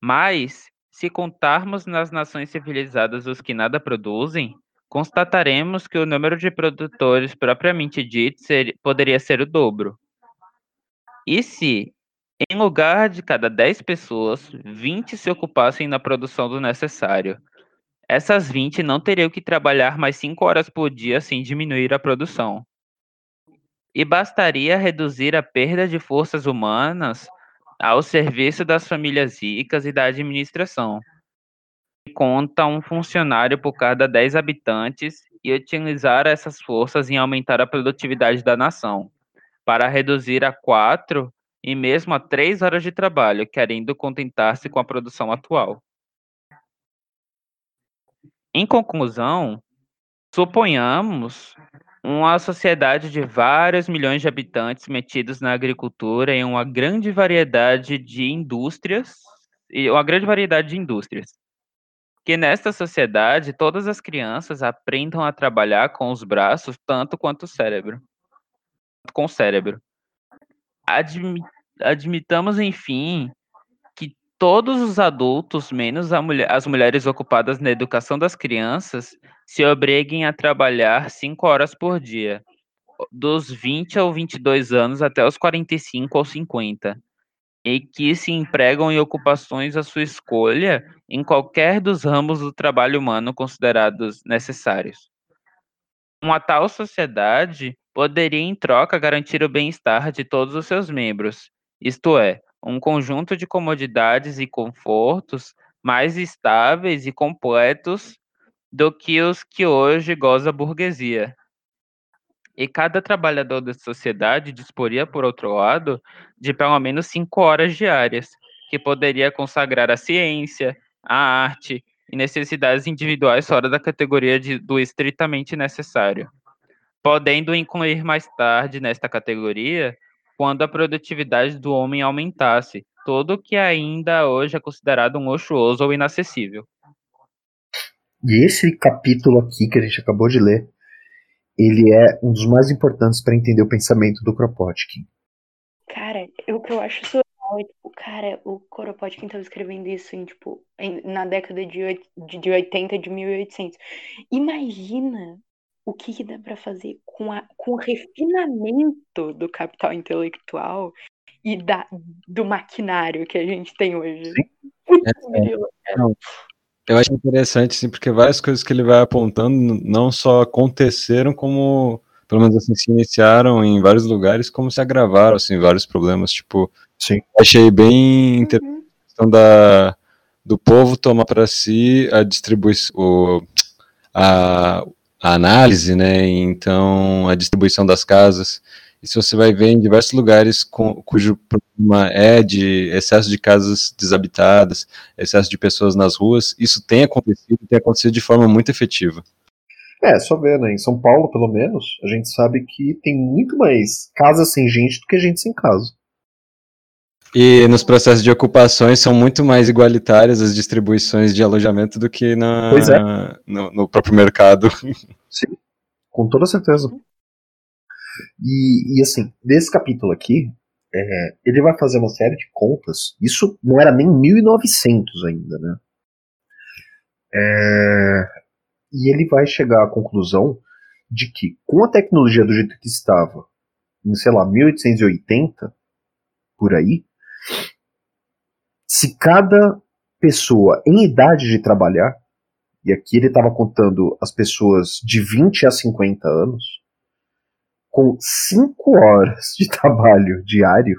Mas, se contarmos nas nações civilizadas os que nada produzem, constataremos que o número de produtores propriamente dito ser, poderia ser o dobro. E se, em lugar de cada 10 pessoas, 20 se ocupassem na produção do necessário, essas 20 não teriam que trabalhar mais 5 horas por dia sem diminuir a produção. E bastaria reduzir a perda de forças humanas ao serviço das famílias ricas e da administração. Conta um funcionário por cada 10 habitantes e utilizar essas forças em aumentar a produtividade da nação, para reduzir a 4 e mesmo a 3 horas de trabalho, querendo contentar-se com a produção atual. Em conclusão, suponhamos uma sociedade de vários milhões de habitantes metidos na agricultura em uma grande variedade de indústrias e uma grande variedade de indústrias. Que nesta sociedade todas as crianças aprendam a trabalhar com os braços tanto quanto o cérebro. Com o cérebro. Admi admitamos, enfim, todos os adultos, menos mulher, as mulheres ocupadas na educação das crianças, se obriguem a trabalhar 5 horas por dia, dos 20 ou 22 anos até os 45 ou 50, e que se empregam em ocupações à sua escolha em qualquer dos ramos do trabalho humano considerados necessários. Uma tal sociedade poderia, em troca, garantir o bem-estar de todos os seus membros, isto é, um conjunto de comodidades e confortos mais estáveis e completos do que os que hoje goza a burguesia. E cada trabalhador da sociedade disporia, por outro lado, de pelo menos cinco horas diárias, que poderia consagrar a ciência, a arte e necessidades individuais fora da categoria de, do estritamente necessário, podendo incluir mais tarde nesta categoria quando a produtividade do homem aumentasse, todo o que ainda hoje é considerado um luxuoso ou inacessível. E esse capítulo aqui que a gente acabou de ler, ele é um dos mais importantes para entender o pensamento do Kropotkin. Cara, o que eu acho surreal é, tipo, cara, o Kropotkin estava escrevendo isso em, tipo, em, na década de, de, de 80, de 1800. Imagina o que, que dá para fazer com, a, com o refinamento do capital intelectual e da, do maquinário que a gente tem hoje. É, não, eu acho interessante, sim, porque várias coisas que ele vai apontando não só aconteceram, como, pelo menos assim, se iniciaram em vários lugares, como se agravaram, assim, vários problemas, tipo, sim. achei bem interessante uhum. a questão da, do povo tomar para si a distribuição, a, a análise, né? Então, a distribuição das casas. Isso você vai ver em diversos lugares com, cujo problema é de excesso de casas desabitadas, excesso de pessoas nas ruas. Isso tem acontecido, tem acontecido de forma muito efetiva. É, só ver, né? Em São Paulo, pelo menos, a gente sabe que tem muito mais casas sem gente do que gente sem casa. E nos processos de ocupações são muito mais igualitárias as distribuições de alojamento do que na, é. no, no, próprio mercado. Sim, com toda certeza. E, e assim, desse capítulo aqui, é, ele vai fazer uma série de contas. Isso não era nem 1900 ainda, né? É, e ele vai chegar à conclusão de que, com a tecnologia do jeito que estava, em, sei lá, 1880, por aí, se cada pessoa em idade de trabalhar, e aqui ele estava contando as pessoas de 20 a 50 anos, com 5 horas de trabalho diário,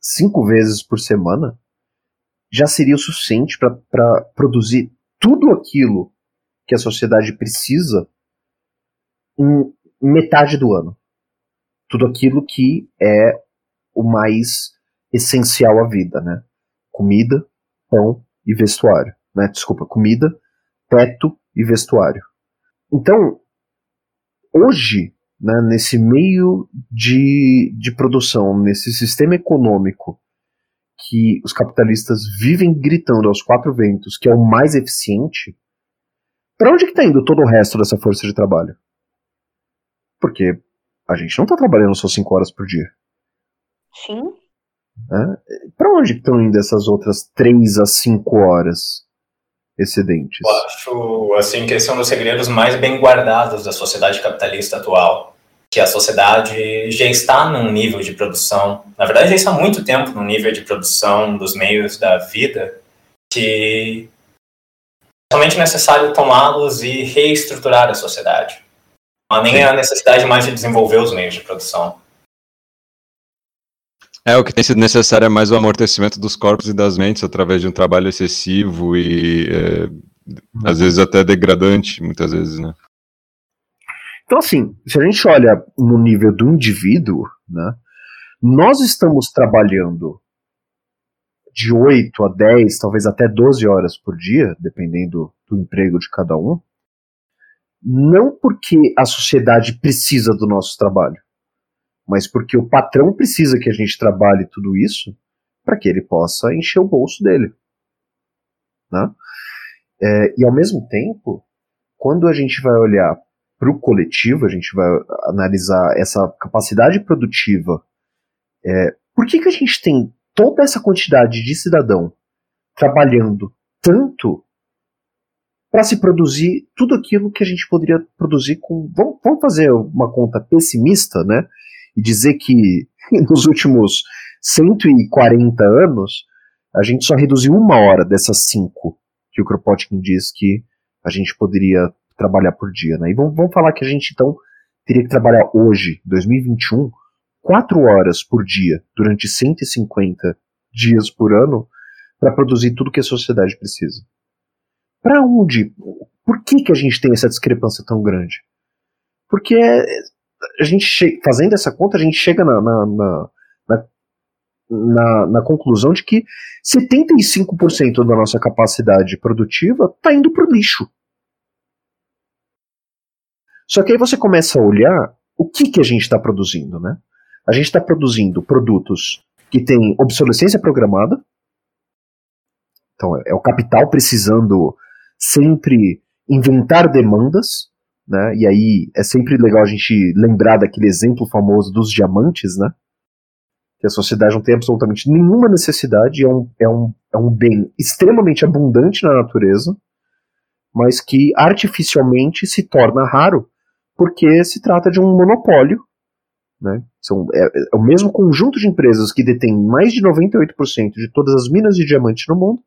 5 uh, vezes por semana, já seria o suficiente para produzir tudo aquilo que a sociedade precisa em metade do ano. Tudo aquilo que é o mais essencial à vida, né? Comida, pão e vestuário, né? Desculpa, comida, teto e vestuário. Então, hoje, né, nesse meio de, de produção, nesse sistema econômico que os capitalistas vivem gritando aos quatro ventos que é o mais eficiente, para onde está indo todo o resto dessa força de trabalho? Porque a gente não está trabalhando só 5 horas por dia. Sim. Né? Para onde estão indo essas outras 3 a 5 horas excedentes? Eu acho, assim, que esse é um dos segredos mais bem guardados da sociedade capitalista atual. Que a sociedade já está num nível de produção, na verdade, já está há muito tempo num nível de produção dos meios da vida que é somente necessário tomá-los e reestruturar a sociedade. Não há nem a necessidade mais de desenvolver os meios de produção. É, o que tem sido necessário é mais o amortecimento dos corpos e das mentes através de um trabalho excessivo e é, às vezes até degradante, muitas vezes, né? Então, assim, se a gente olha no nível do indivíduo, né, nós estamos trabalhando de 8 a 10, talvez até 12 horas por dia, dependendo do emprego de cada um, não porque a sociedade precisa do nosso trabalho, mas porque o patrão precisa que a gente trabalhe tudo isso para que ele possa encher o bolso dele. Né? É, e ao mesmo tempo, quando a gente vai olhar para o coletivo, a gente vai analisar essa capacidade produtiva. É, por que, que a gente tem toda essa quantidade de cidadão trabalhando tanto para se produzir tudo aquilo que a gente poderia produzir com. Vamos, vamos, fazer uma conta pessimista, né? E dizer que nos últimos 140 anos a gente só reduziu uma hora dessas cinco que o Kropotkin diz que a gente poderia trabalhar por dia, né? E vamos, vamos falar que a gente então teria que trabalhar hoje, 2021, quatro horas por dia durante 150 dias por ano para produzir tudo que a sociedade precisa. Para onde? Por que, que a gente tem essa discrepância tão grande? Porque a gente fazendo essa conta, a gente chega na, na, na, na, na conclusão de que 75% da nossa capacidade produtiva está indo para o lixo. Só que aí você começa a olhar o que, que a gente está produzindo, né? A gente está produzindo produtos que têm obsolescência programada. Então, é o capital precisando sempre inventar demandas, né? E aí é sempre legal a gente lembrar daquele exemplo famoso dos diamantes, né? Que a sociedade não tem absolutamente nenhuma necessidade, é um, é um, é um bem extremamente abundante na natureza, mas que artificialmente se torna raro porque se trata de um monopólio né? São, é, é, o mesmo conjunto de empresas que detém mais de 98% de todas as minas de diamante no mundo,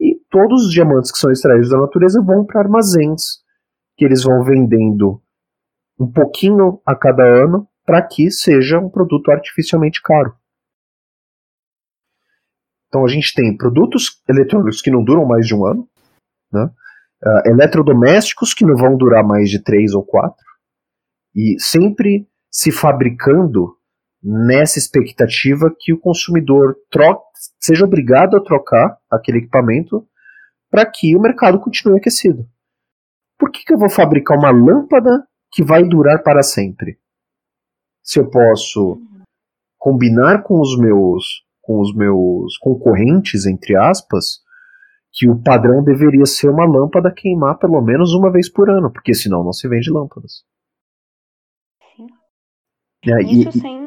e todos os diamantes que são extraídos da natureza vão para armazéns, que eles vão vendendo um pouquinho a cada ano para que seja um produto artificialmente caro. Então a gente tem produtos eletrônicos que não duram mais de um ano, né? uh, eletrodomésticos que não vão durar mais de três ou quatro, e sempre se fabricando nessa expectativa que o consumidor troque, seja obrigado a trocar aquele equipamento para que o mercado continue aquecido. Por que, que eu vou fabricar uma lâmpada que vai durar para sempre? Se eu posso combinar com os meus com os meus concorrentes entre aspas que o padrão deveria ser uma lâmpada queimar pelo menos uma vez por ano, porque senão não se vende lâmpadas. É, Isso e, sem.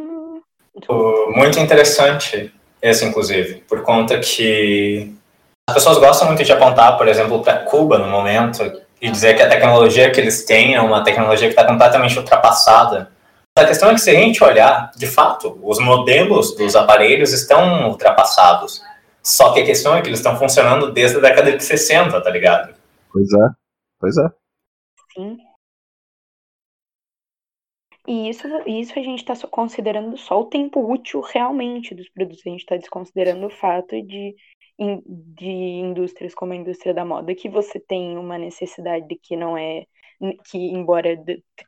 Muito interessante esse, inclusive, por conta que as pessoas gostam muito de apontar, por exemplo, para Cuba no momento e dizer que a tecnologia que eles têm é uma tecnologia que está completamente ultrapassada. A questão é que se a gente olhar, de fato, os modelos dos aparelhos estão ultrapassados. Só que a questão é que eles estão funcionando desde a década de 60, tá ligado? Pois é, pois é. Sim. E isso, isso a gente está considerando só o tempo útil realmente dos produtos. A gente está desconsiderando o fato de, de indústrias como a indústria da moda, que você tem uma necessidade que não é. que, embora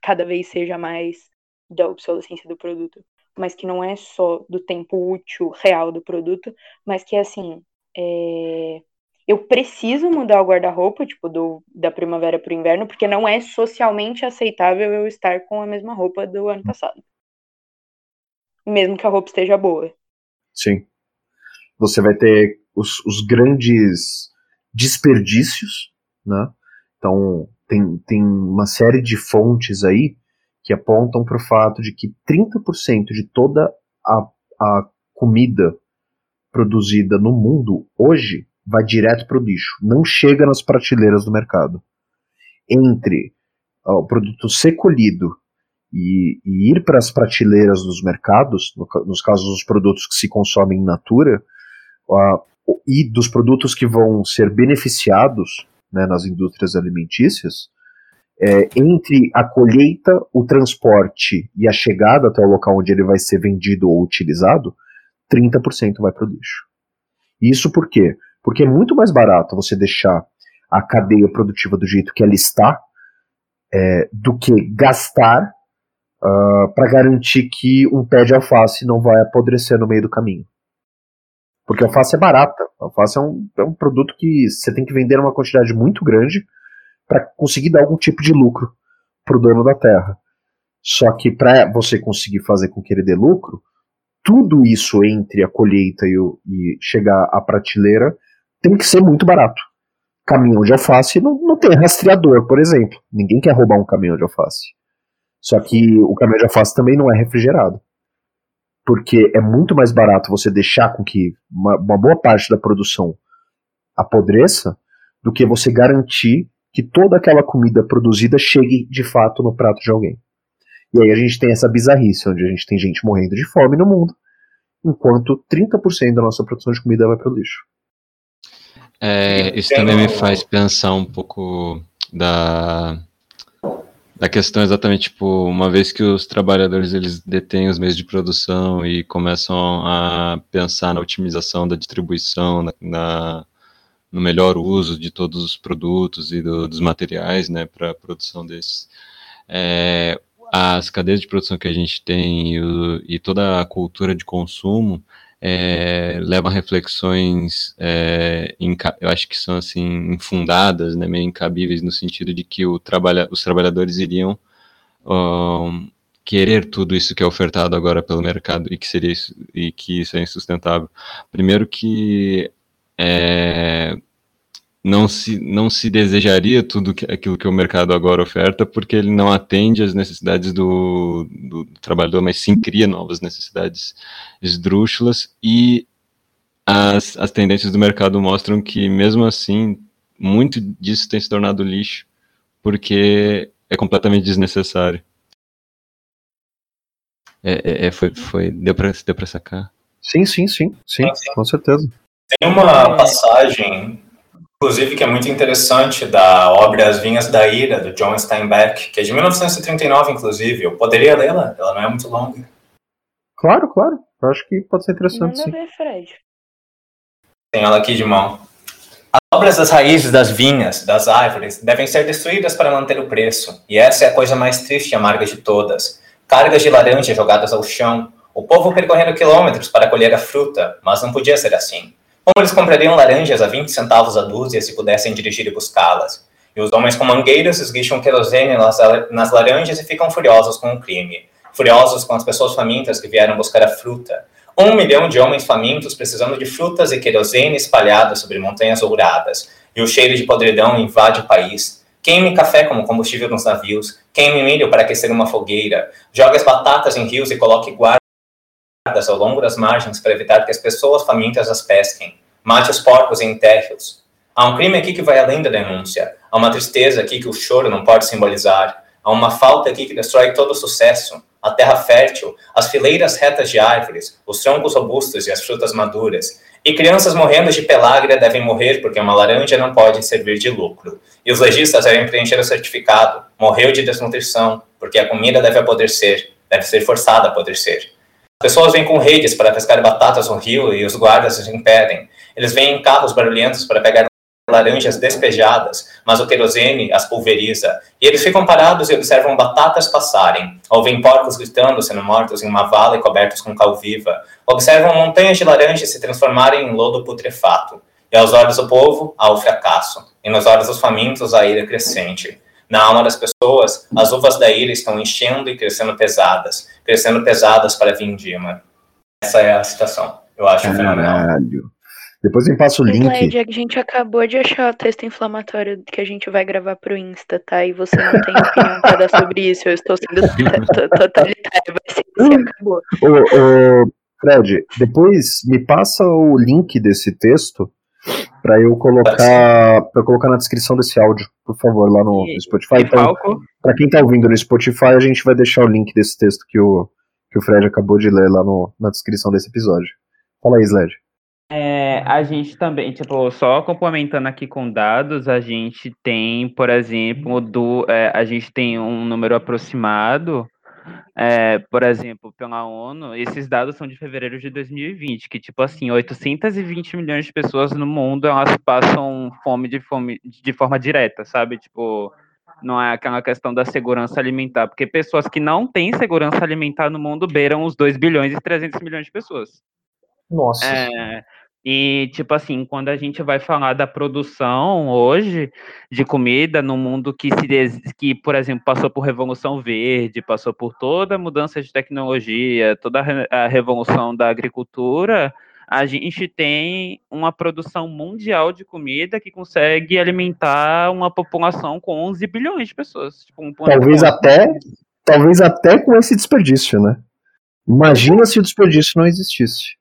cada vez seja mais da obsolescência do produto, mas que não é só do tempo útil real do produto, mas que é assim. É, eu preciso mudar o guarda-roupa, tipo, do, da primavera para o inverno, porque não é socialmente aceitável eu estar com a mesma roupa do ano passado. Mesmo que a roupa esteja boa. Sim. Você vai ter os, os grandes desperdícios, né? Então, tem, tem uma série de fontes aí que apontam para o fato de que 30% de toda a, a comida produzida no mundo hoje vai direto para o lixo, não chega nas prateleiras do mercado. Entre ó, o produto ser colhido e, e ir para as prateleiras dos mercados, no, nos casos dos produtos que se consomem in natura, ó, e dos produtos que vão ser beneficiados né, nas indústrias alimentícias, é, entre a colheita, o transporte e a chegada até o local onde ele vai ser vendido ou utilizado, 30% vai para o lixo. Isso por quê? Porque é muito mais barato você deixar a cadeia produtiva do jeito que ela está é, do que gastar uh, ah, para garantir que um pé de alface não vai apodrecer no meio do caminho. Porque alface é barata. Alface é um, é um produto que você tem que vender numa quantidade muito grande para conseguir dar algum tipo de lucro para o dono da terra. Só que para você conseguir fazer com que ele dê lucro, tudo isso entre a colheita e, o, e chegar à prateleira tem que ser muito barato. Caminhão de alface não, não tem rastreador, por exemplo. Ninguém quer roubar um caminhão de alface. Só que o caminhão de alface também não é refrigerado. Porque é muito mais barato você deixar com que uma, uma boa parte da produção apodreça do que você garantir que toda aquela comida produzida chegue de fato no prato de alguém. E aí a gente tem essa bizarrice, onde a gente tem gente morrendo de fome no mundo, enquanto 30% da nossa produção de comida vai para o lixo. É, isso também me faz pensar um pouco da, da questão exatamente, tipo, uma vez que os trabalhadores eles detêm os meios de produção e começam a pensar na otimização da distribuição, na, na no melhor uso de todos os produtos e do, dos materiais, né, para a produção desses. É, as cadeias de produção que a gente tem e, o, e toda a cultura de consumo é, levam a reflexões, é, eu acho que são assim infundadas, né, meio incabíveis no sentido de que trabalha, os trabalhadores iriam um, querer tudo isso que é ofertado agora pelo mercado e que seria isso, e que isso é insustentável. Primeiro que é, não se, não se desejaria tudo que, aquilo que o mercado agora oferta, porque ele não atende às necessidades do, do trabalhador, mas sim cria novas necessidades esdrúxulas, e as, as tendências do mercado mostram que, mesmo assim, muito disso tem se tornado lixo, porque é completamente desnecessário. É, é, é foi, foi, deu para deu pra sacar? Sim, sim, sim, sim, com certeza. Tem uma passagem inclusive, que é muito interessante, da obra As Vinhas da Ira, do John Steinbeck, que é de 1939, inclusive. Eu poderia lê-la, ela não é muito longa. Claro, claro. Eu acho que pode ser interessante, Manda sim. Ver, Fred. Tem ela aqui de mão. As obras das raízes das vinhas, das árvores, devem ser destruídas para manter o preço, e essa é a coisa mais triste e amarga de todas. Cargas de laranja jogadas ao chão, o povo percorrendo quilômetros para colher a fruta, mas não podia ser assim. Como eles comprariam laranjas a 20 centavos a dúzia se pudessem dirigir e buscá-las? E os homens com mangueiras esguicham querosene nas laranjas e ficam furiosos com o crime. Furiosos com as pessoas famintas que vieram buscar a fruta. Um milhão de homens famintos precisando de frutas e querosene espalhadas sobre montanhas ouradas. E o cheiro de podridão invade o país. Queime café como combustível nos navios. Queime milho para aquecer uma fogueira. Jogue as batatas em rios e coloque guarda ao longo das margens para evitar que as pessoas famintas as pesquem. Mate os porcos e enterre-os. Há um crime aqui que vai além da denúncia. Há uma tristeza aqui que o choro não pode simbolizar. Há uma falta aqui que destrói todo o sucesso. A terra fértil, as fileiras retas de árvores, os troncos robustos e as frutas maduras. E crianças morrendo de pelágria devem morrer porque uma laranja não pode servir de lucro. E os legistas devem preencher o certificado. Morreu de desnutrição, porque a comida deve apodrecer, deve ser forçada a apodrecer. Pessoas vêm com redes para pescar batatas no rio e os guardas os impedem. Eles vêm em carros barulhentos para pegar laranjas despejadas, mas o querosene as pulveriza. E eles ficam parados e observam batatas passarem. Ouvem porcos gritando, sendo mortos em uma vala e cobertos com cal viva. Observam montanhas de laranjas se transformarem em lodo putrefato. E aos olhos do povo, há o fracasso. E nos olhos dos famintos, a ira crescente. Na alma das pessoas, as uvas da ira estão enchendo e crescendo pesadas, crescendo pesadas para vindima. Essa é a citação. Eu acho Caralho. fenomenal. Depois me passa o link. Slide, a gente acabou de achar o texto inflamatório que a gente vai gravar pro Insta, tá? E você não tem opinião pra dar sobre isso. Eu estou sendo totalitário, vai ser assim, acabou. Ô, ô, Fred, depois me passa o link desse texto para eu colocar para colocar na descrição desse áudio, por favor, lá no, no Spotify. Então, para quem tá ouvindo no Spotify, a gente vai deixar o link desse texto que o, que o Fred acabou de ler lá no, na descrição desse episódio. Fala aí, Sled. É, a gente também, tipo, só complementando aqui com dados, a gente tem, por exemplo, do, é, a gente tem um número aproximado, é, por exemplo, pela ONU, esses dados são de fevereiro de 2020, que, tipo assim, 820 milhões de pessoas no mundo, elas passam fome de, fome de forma direta, sabe? Tipo, não é aquela questão da segurança alimentar, porque pessoas que não têm segurança alimentar no mundo beiram os 2 bilhões e 300 milhões de pessoas. Nossa. É, e, tipo assim, quando a gente vai falar da produção hoje de comida no mundo que, se, que, por exemplo, passou por Revolução Verde, passou por toda a mudança de tecnologia, toda a revolução da agricultura, a gente tem uma produção mundial de comida que consegue alimentar uma população com 11 bilhões de pessoas. Tipo, um talvez até, talvez até com esse desperdício, né? Imagina se o desperdício não existisse.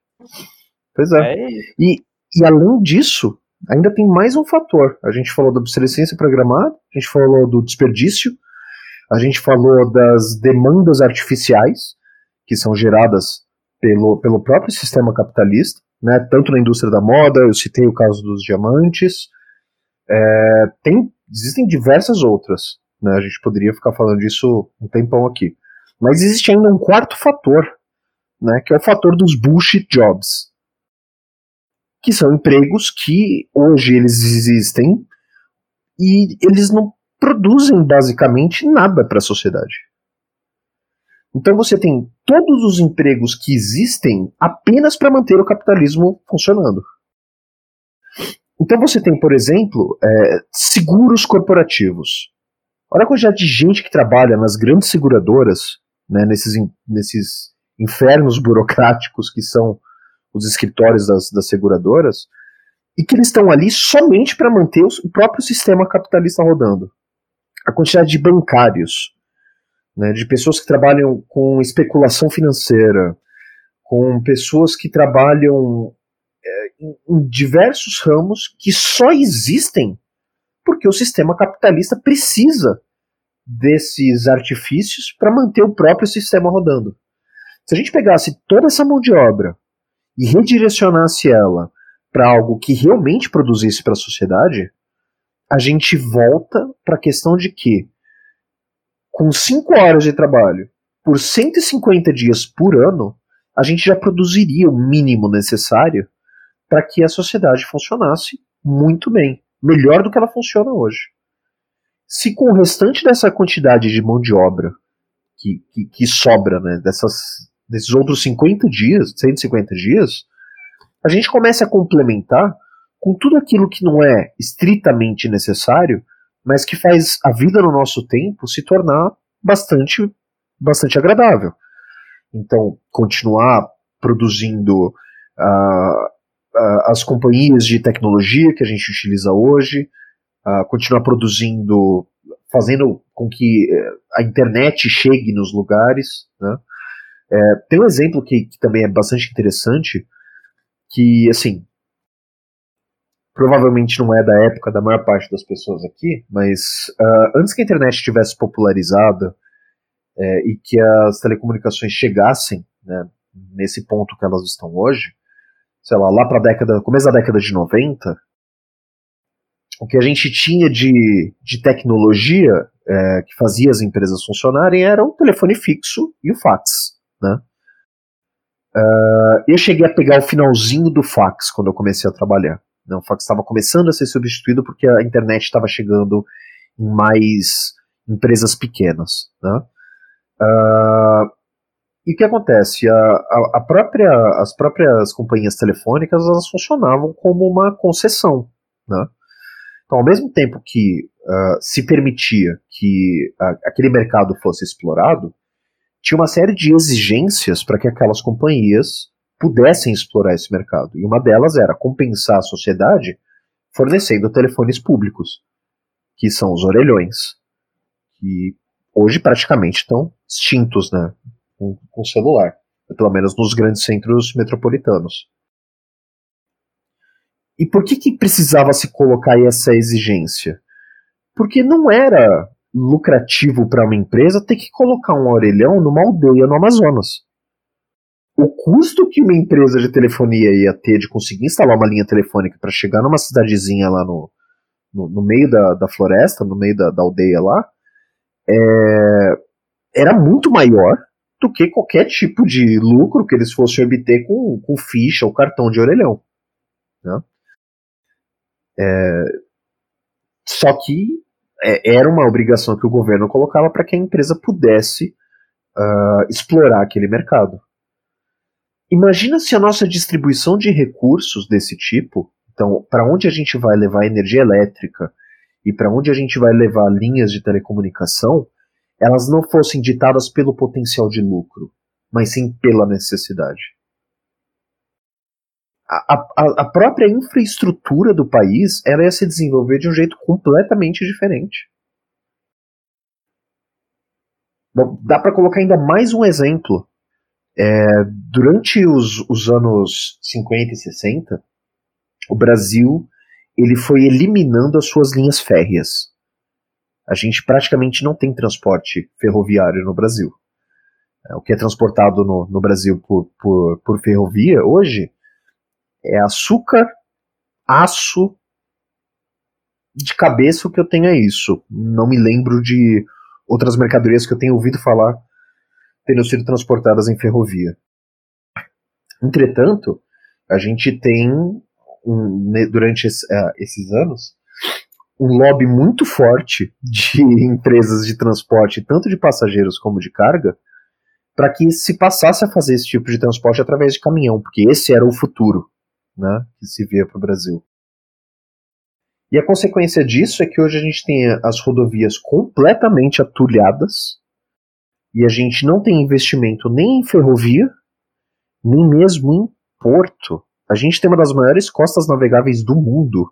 Pois é. é e, e além disso, ainda tem mais um fator. A gente falou da obsolescência programada, a gente falou do desperdício, a gente falou das demandas artificiais que são geradas pelo, pelo próprio sistema capitalista, né, tanto na indústria da moda, eu citei o caso dos diamantes, é, tem, existem diversas outras, né, a gente poderia ficar falando disso um tempão aqui. Mas existe ainda um quarto fator, né, que é o fator dos bullshit jobs que são empregos que hoje eles existem e eles não produzem basicamente nada para a sociedade. Então você tem todos os empregos que existem apenas para manter o capitalismo funcionando. Então você tem, por exemplo, é, seguros corporativos. Olha a quantidade de gente que trabalha nas grandes seguradoras, né, nesses, nesses infernos burocráticos que são os escritórios das, das seguradoras, e que eles estão ali somente para manter o próprio sistema capitalista rodando. A quantidade de bancários, né, de pessoas que trabalham com especulação financeira, com pessoas que trabalham é, em, em diversos ramos que só existem porque o sistema capitalista precisa desses artifícios para manter o próprio sistema rodando. Se a gente pegasse toda essa mão de obra e redirecionasse ela para algo que realmente produzisse para a sociedade, a gente volta para a questão de que, com 5 horas de trabalho, por 150 dias por ano, a gente já produziria o mínimo necessário para que a sociedade funcionasse muito bem, melhor do que ela funciona hoje. Se com o restante dessa quantidade de mão de obra que, que, que sobra, né, dessas desses outros 50 dias, 150 dias, a gente começa a complementar com tudo aquilo que não é estritamente necessário, mas que faz a vida no nosso tempo se tornar bastante, bastante agradável. Então, continuar produzindo uh, uh, as companhias de tecnologia que a gente utiliza hoje, uh, continuar produzindo, fazendo com que eh, a internet chegue nos lugares, né? É, tem um exemplo que, que, também é bastante interessante, que, assim, provavelmente não é da época da maior parte das pessoas aqui, mas uh, antes que a internet estivesse popularizada é, e que as telecomunicações chegassem né, nesse ponto que elas estão hoje, sei lá, lá para década, começo da década de 90, o que a gente tinha de, de tecnologia é, que fazia as empresas funcionarem era o telefone fixo e o fax. Né? Uh, eu cheguei a pegar o finalzinho do fax quando eu comecei a trabalhar. Né? O fax estava começando a ser substituído porque a internet estava chegando em mais empresas pequenas. Né? Uh, e o que acontece? A, a, a, própria, as próprias companhias telefônicas elas funcionavam como uma concessão. Né? Então, ao mesmo tempo que uh, se permitia que aquele mercado fosse explorado, tinha uma série de exigências para que aquelas companhias pudessem explorar esse mercado. E uma delas era compensar a sociedade fornecendo telefones públicos, que são os orelhões, que hoje praticamente estão extintos né, com, com celular, pelo menos nos grandes centros metropolitanos. E por que, que precisava se colocar essa exigência? Porque não era lucrativo para uma empresa ter que colocar um orelhão numa aldeia no Amazonas. O custo que uma empresa de telefonia ia ter de conseguir instalar uma linha telefônica para chegar numa cidadezinha lá no, no, no meio da, da, floresta, no meio da, da aldeia lá, é, era muito maior do que qualquer tipo de lucro que eles fossem obter com, com ficha ou cartão de orelhão. Né? É, só que é, era uma obrigação que o governo colocava para que a empresa pudesse uh, explorar aquele mercado. Imagina se a nossa distribuição de recursos desse tipo, então, para onde a gente vai levar energia elétrica e para onde a gente vai levar linhas de telecomunicação, elas não fossem ditadas pelo potencial de lucro, mas sim pela necessidade. A, a, a própria infraestrutura do país ela ia se desenvolver de um jeito completamente diferente. Dá para colocar ainda mais um exemplo. É, durante os, os anos 50 e 60, o Brasil ele foi eliminando as suas linhas férreas. A gente praticamente não tem transporte ferroviário no Brasil. É, o que é transportado no, no Brasil por, por, por ferrovia hoje é açúcar, aço. De cabeça o que eu tenho é isso. Não me lembro de outras mercadorias que eu tenho ouvido falar tendo sido transportadas em ferrovia. Entretanto, a gente tem, um, durante esse, uh, esses anos, um lobby muito forte de empresas de transporte, tanto de passageiros como de carga, para que se passasse a fazer esse tipo de transporte através de caminhão, porque esse era o futuro né, que se via para o Brasil. E a consequência disso é que hoje a gente tem as rodovias completamente atulhadas e a gente não tem investimento nem em ferrovia, nem mesmo em porto. A gente tem uma das maiores costas navegáveis do mundo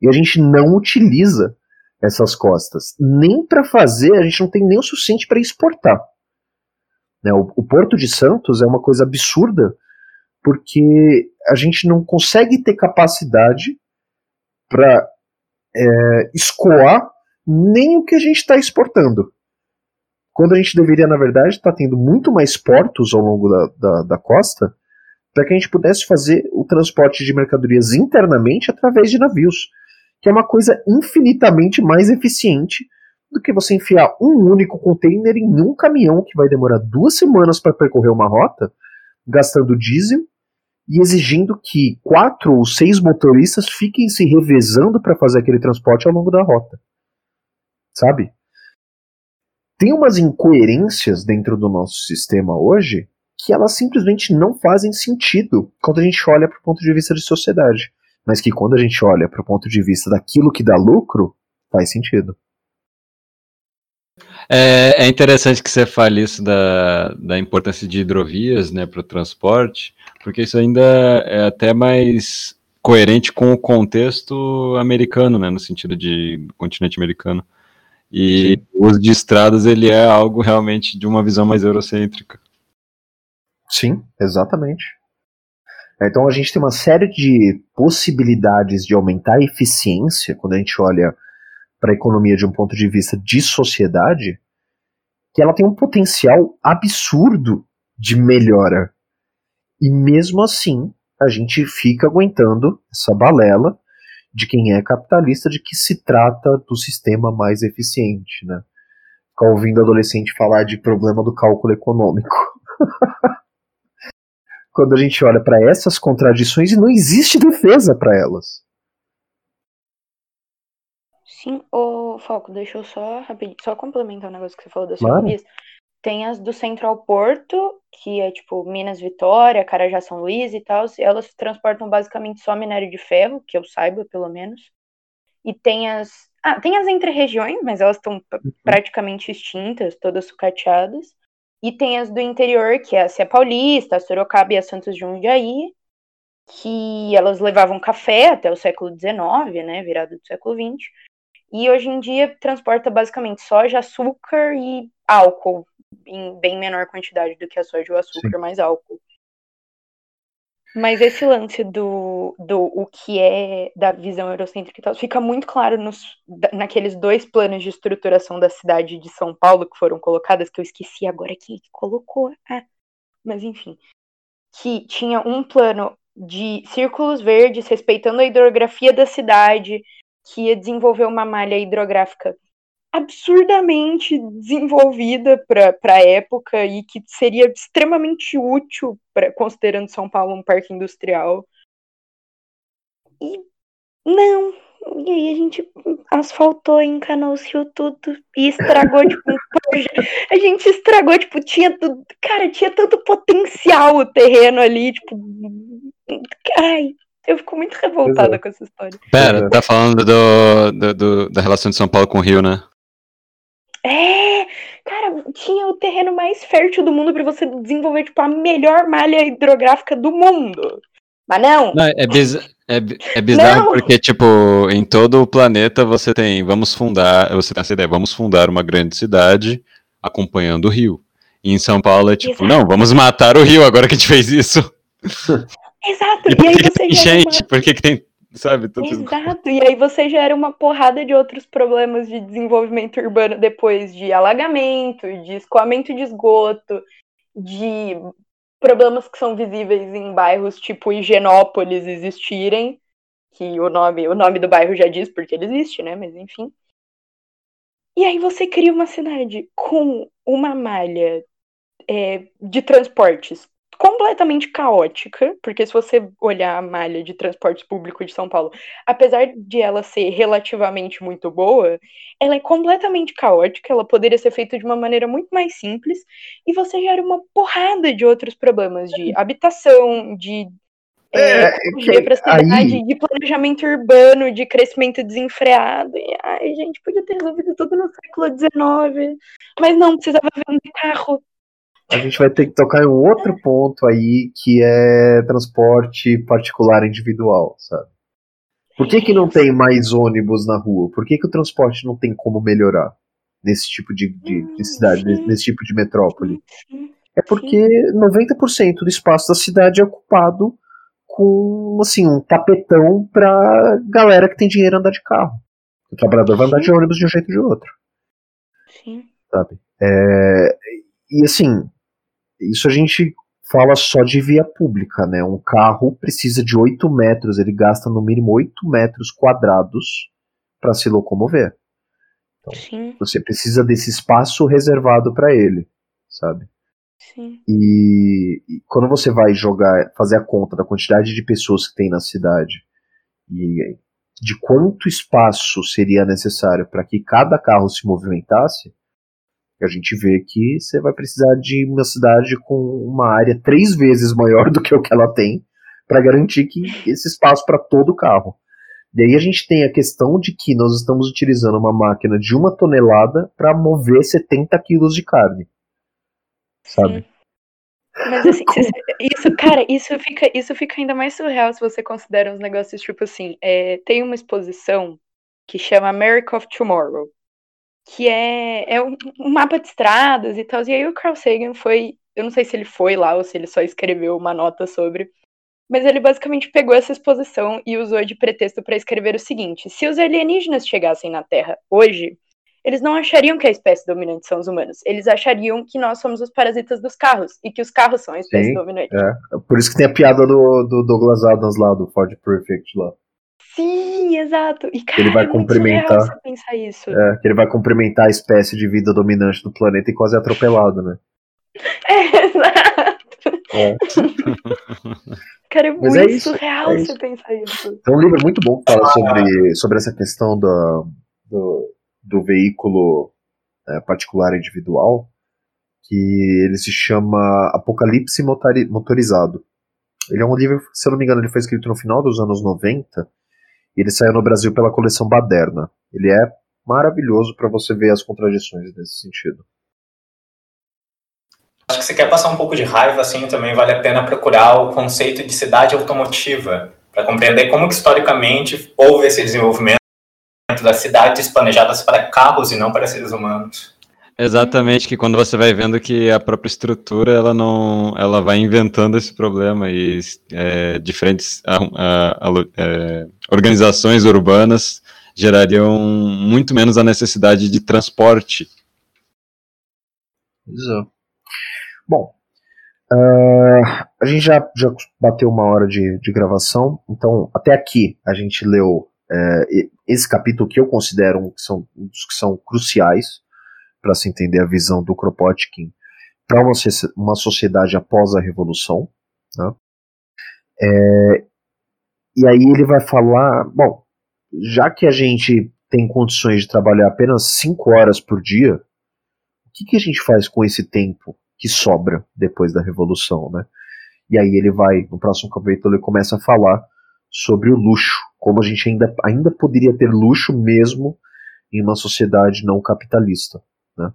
e a gente não utiliza essas costas. Nem para fazer, a gente não tem nem o suficiente para exportar. Né, o, o Porto de Santos é uma coisa absurda porque a gente não consegue ter capacidade para é, escoar nem o que a gente está exportando. Quando a gente deveria, na verdade, estar tá tendo muito mais portos ao longo da, da, da costa para que a gente pudesse fazer o transporte de mercadorias internamente através de navios, que é uma coisa infinitamente mais eficiente do que você enfiar um único container em um caminhão que vai demorar duas semanas para percorrer uma rota, gastando diesel e exigindo que quatro ou seis motoristas fiquem se revezando para fazer aquele transporte ao longo da rota. Sabe? Tem umas incoerências dentro do nosso sistema hoje que elas simplesmente não fazem sentido quando a gente olha para o ponto de vista de sociedade, mas que quando a gente olha para o ponto de vista daquilo que dá lucro, faz sentido. É, é, interessante que você fale isso da, da importância de hidrovias né, para o transporte, porque isso ainda é até mais coerente com o contexto americano, né, no sentido de continente americano. E Sim. o uso de estradas ele é algo realmente de uma visão mais eurocêntrica. Sim, exatamente. Então a gente tem uma série de possibilidades de aumentar a eficiência quando a gente olha para a economia de um ponto de vista de sociedade, que ela tem um potencial absurdo de melhora. E mesmo assim, a gente fica aguentando essa balela de quem é capitalista de que se trata do sistema mais eficiente, né? Ficar ouvindo adolescente falar de problema do cálculo econômico. Quando a gente olha para essas contradições, não existe defesa para elas. Sim, ô Falco, deixa eu só rapidinho, só complementar o um negócio que você falou das claro. ferrovias. Tem as do Central Porto, que é tipo Minas Vitória, Carajá São Luís e tal. Elas transportam basicamente só minério de ferro, que eu saiba, pelo menos. E tem as. Ah, tem as entre-regiões, mas elas estão uhum. praticamente extintas, todas sucateadas. E tem as do interior, que é a Cia Paulista, a Sorocaba e a Santos Jundiaí, que elas levavam café até o século XIX, né, virado do século XX. E hoje em dia transporta basicamente soja, açúcar e álcool, em bem menor quantidade do que a soja e o açúcar, Sim. mais álcool. Mas esse lance do, do o que é da visão eurocêntrica e tal, fica muito claro nos, naqueles dois planos de estruturação da cidade de São Paulo que foram colocadas, que eu esqueci agora quem que colocou. Ah, mas enfim. Que tinha um plano de círculos verdes respeitando a hidrografia da cidade, que ia desenvolver uma malha hidrográfica absurdamente desenvolvida para a época e que seria extremamente útil, pra, considerando São Paulo um parque industrial. E não. E aí a gente asfaltou, encanou o rio tudo e estragou, tipo, um a gente estragou, tipo, tinha tudo, cara, tinha tanto potencial o terreno ali, tipo, ai, eu fico muito revoltada com essa história. Pera, tá falando do, do- do- da relação de São Paulo com o Rio, né? É, cara, tinha o terreno mais fértil do mundo pra você desenvolver, tipo, a melhor malha hidrográfica do mundo. Mas não, Não, é, biz- é, é bizarro Não! porque, tipo, em todo o planeta você tem, vamos fundar, você tem essa ideia, vamos fundar uma grande cidade acompanhando o rio. E em São Paulo é tipo, Exato. não, vamos matar o rio agora que a gente fez isso. exato. E E aí você tem gera uma... Por que, que tem, sabe? Tudo... Exato, e aí você gera uma porrada de outros problemas de desenvolvimento urbano depois, de alagamento, de escoamento de esgoto, de problemas que são visíveis em bairros tipo Higienópolis existirem, que o nome, o nome do bairro já diz porque ele existe, né? Mas enfim. E aí você cria uma cidade com uma malha é, de transportes completamente caótica, porque se você olhar a malha de transportes público de São Paulo, apesar de ela ser relativamente muito boa, ela é completamente caótica, ela poderia ser feita de uma maneira muito mais simples, e você gera uma porrada de outros problemas de habitação, de É, é, pra cidade, aí- de planejamento urbano, de crescimento desenfreado. E, ai, gente, podia ter resolvido tudo no século XIX, mas não, precisava vender carro. A gente vai ter que tocar em um outro ponto aí, que é transporte particular individual, sabe? Por que, que não tem mais ônibus na rua? Por que, que o transporte não tem como melhorar nesse tipo de, de, de Hum, cidade, sim. nesse tipo de metrópole? É porque 90% do espaço da cidade é ocupado com, assim, um tapetão pra galera que tem dinheiro andar de carro. O trabalhador vai andar de ônibus de um jeito ou de outro Sim. sabe? É, e assim, isso a gente fala só de via pública, né? Um carro precisa de 8 metros, ele gasta no mínimo 8 metros quadrados para se locomover. Sim, Você precisa desse espaço reservado para ele, sabe? sim. E, e quando você vai jogar, fazer a conta da quantidade de pessoas que tem na cidade e de quanto espaço seria necessário para que cada carro se movimentasse, a gente vê que você vai precisar de uma cidade com uma área três vezes maior do que o que ela tem para garantir que esse espaço para todo o carro. E aí a gente tem a questão de que nós estamos utilizando uma máquina de uma tonelada para mover 70 quilos de carne. Sabe? Sim. Mas assim, isso, cara, isso fica, isso fica ainda mais surreal se você considera uns negócios tipo assim. É, tem uma exposição que chama America of Tomorrow, que é, é um, um mapa de estradas e tal. E aí o Carl Sagan foi, eu não sei se ele foi lá ou se ele só escreveu uma nota sobre, mas ele basicamente pegou essa exposição e usou de pretexto para escrever o seguinte: se os alienígenas chegassem na Terra hoje, eles não achariam que a espécie dominante são os humanos. Eles achariam que nós somos os parasitas dos carros e que os carros são a espécie Sim, dominante. É, por isso que tem a piada do, do Douglas Adams lá, do Ford Perfect lá. Sim, exato. E cara, Ele vai é cumprimentar. pensar isso. É, que ele vai cumprimentar a espécie de vida dominante do planeta e quase é atropelado, né? É, exato. É. Cara, é Mas muito é isso, surreal é você pensar isso. Tem um livro muito bom que fala sobre, sobre essa questão da, do, do veículo é, particular individual, que ele se chama Apocalipse Motori- Motorizado. Ele é um livro, se eu não me engano, ele foi escrito no final dos anos 90 e ele saiu no Brasil pela coleção Baderna. Ele é maravilhoso para você ver as contradições nesse sentido. acho que se quer passar um pouco de raiva, assim, também vale a pena procurar o conceito de cidade automotiva, para compreender como que historicamente houve esse desenvolvimento das cidades planejadas para carros e não para seres humanos. Exatamente, que quando você vai vendo que a própria estrutura ela não, ela vai inventando esse problema e é, diferentes a, a, a, é, organizações urbanas gerariam muito menos a necessidade de transporte. Exato. Bom, uh, a gente já, já bateu uma hora de, de gravação, então até aqui a gente leu uh, esse capítulo que eu considero que são, que são cruciais para se entender a visão do Kropotkin para uma, uma sociedade após a Revolução. Né? É, e aí ele vai falar, bom, já que a gente tem condições de trabalhar apenas 5 horas por dia, o que, que a gente faz com esse tempo que sobra depois da Revolução, né? E aí ele vai, no próximo capítulo, ele começa a falar sobre o luxo, como a gente ainda, ainda poderia ter luxo mesmo em uma sociedade não capitalista. Né?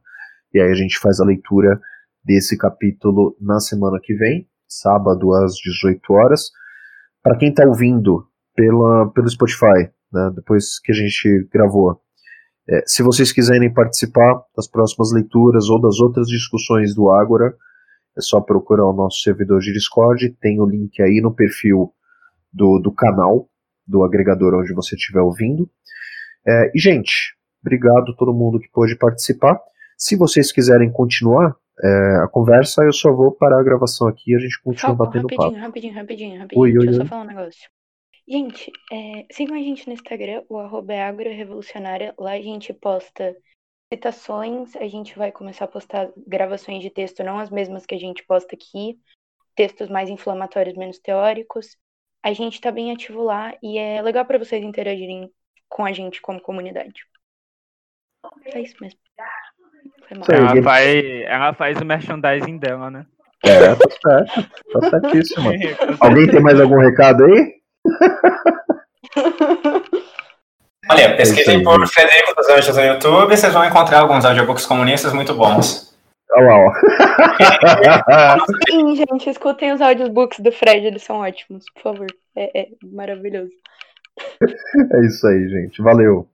E aí a gente faz a leitura desse capítulo na semana que vem, sábado às 18 horas. Para quem está ouvindo pela, pelo Spotify, né, depois que a gente gravou, é, se vocês quiserem participar das próximas leituras ou das outras discussões do Ágora, é só procurar o nosso servidor de Discord, tem o link aí no perfil do, do canal, do agregador onde você estiver ouvindo. É, e, gente, obrigado a todo mundo que pôde participar. Se vocês quiserem continuar é, a conversa, eu só vou parar a gravação aqui e a gente continua batendo rapidinho, papo. rapidinho, rapidinho, rapidinho. Oi, Deixa oi, eu oi. só falar um negócio. Gente, é, sigam a gente no Instagram, o arroba é agrorevolucionária. Lá a gente posta citações, a gente vai começar a postar gravações de texto, não as mesmas que a gente posta aqui, textos mais inflamatórios, menos teóricos. A gente tá bem ativo lá e é legal para vocês interagirem com a gente como comunidade. É isso mesmo. Ela faz, ela faz o merchandising dela, né? É, tá certo. Tá certíssimo. Alguém tem mais algum recado aí? Olha, pesquisem aí, por Frederico dos Anjos no YouTube e vocês vão encontrar alguns audiobooks comunistas muito bons. Olha lá, ó. Sim, gente, escutem os audiobooks do Fred, eles são ótimos, por favor. É, é maravilhoso. é isso aí, gente. Valeu.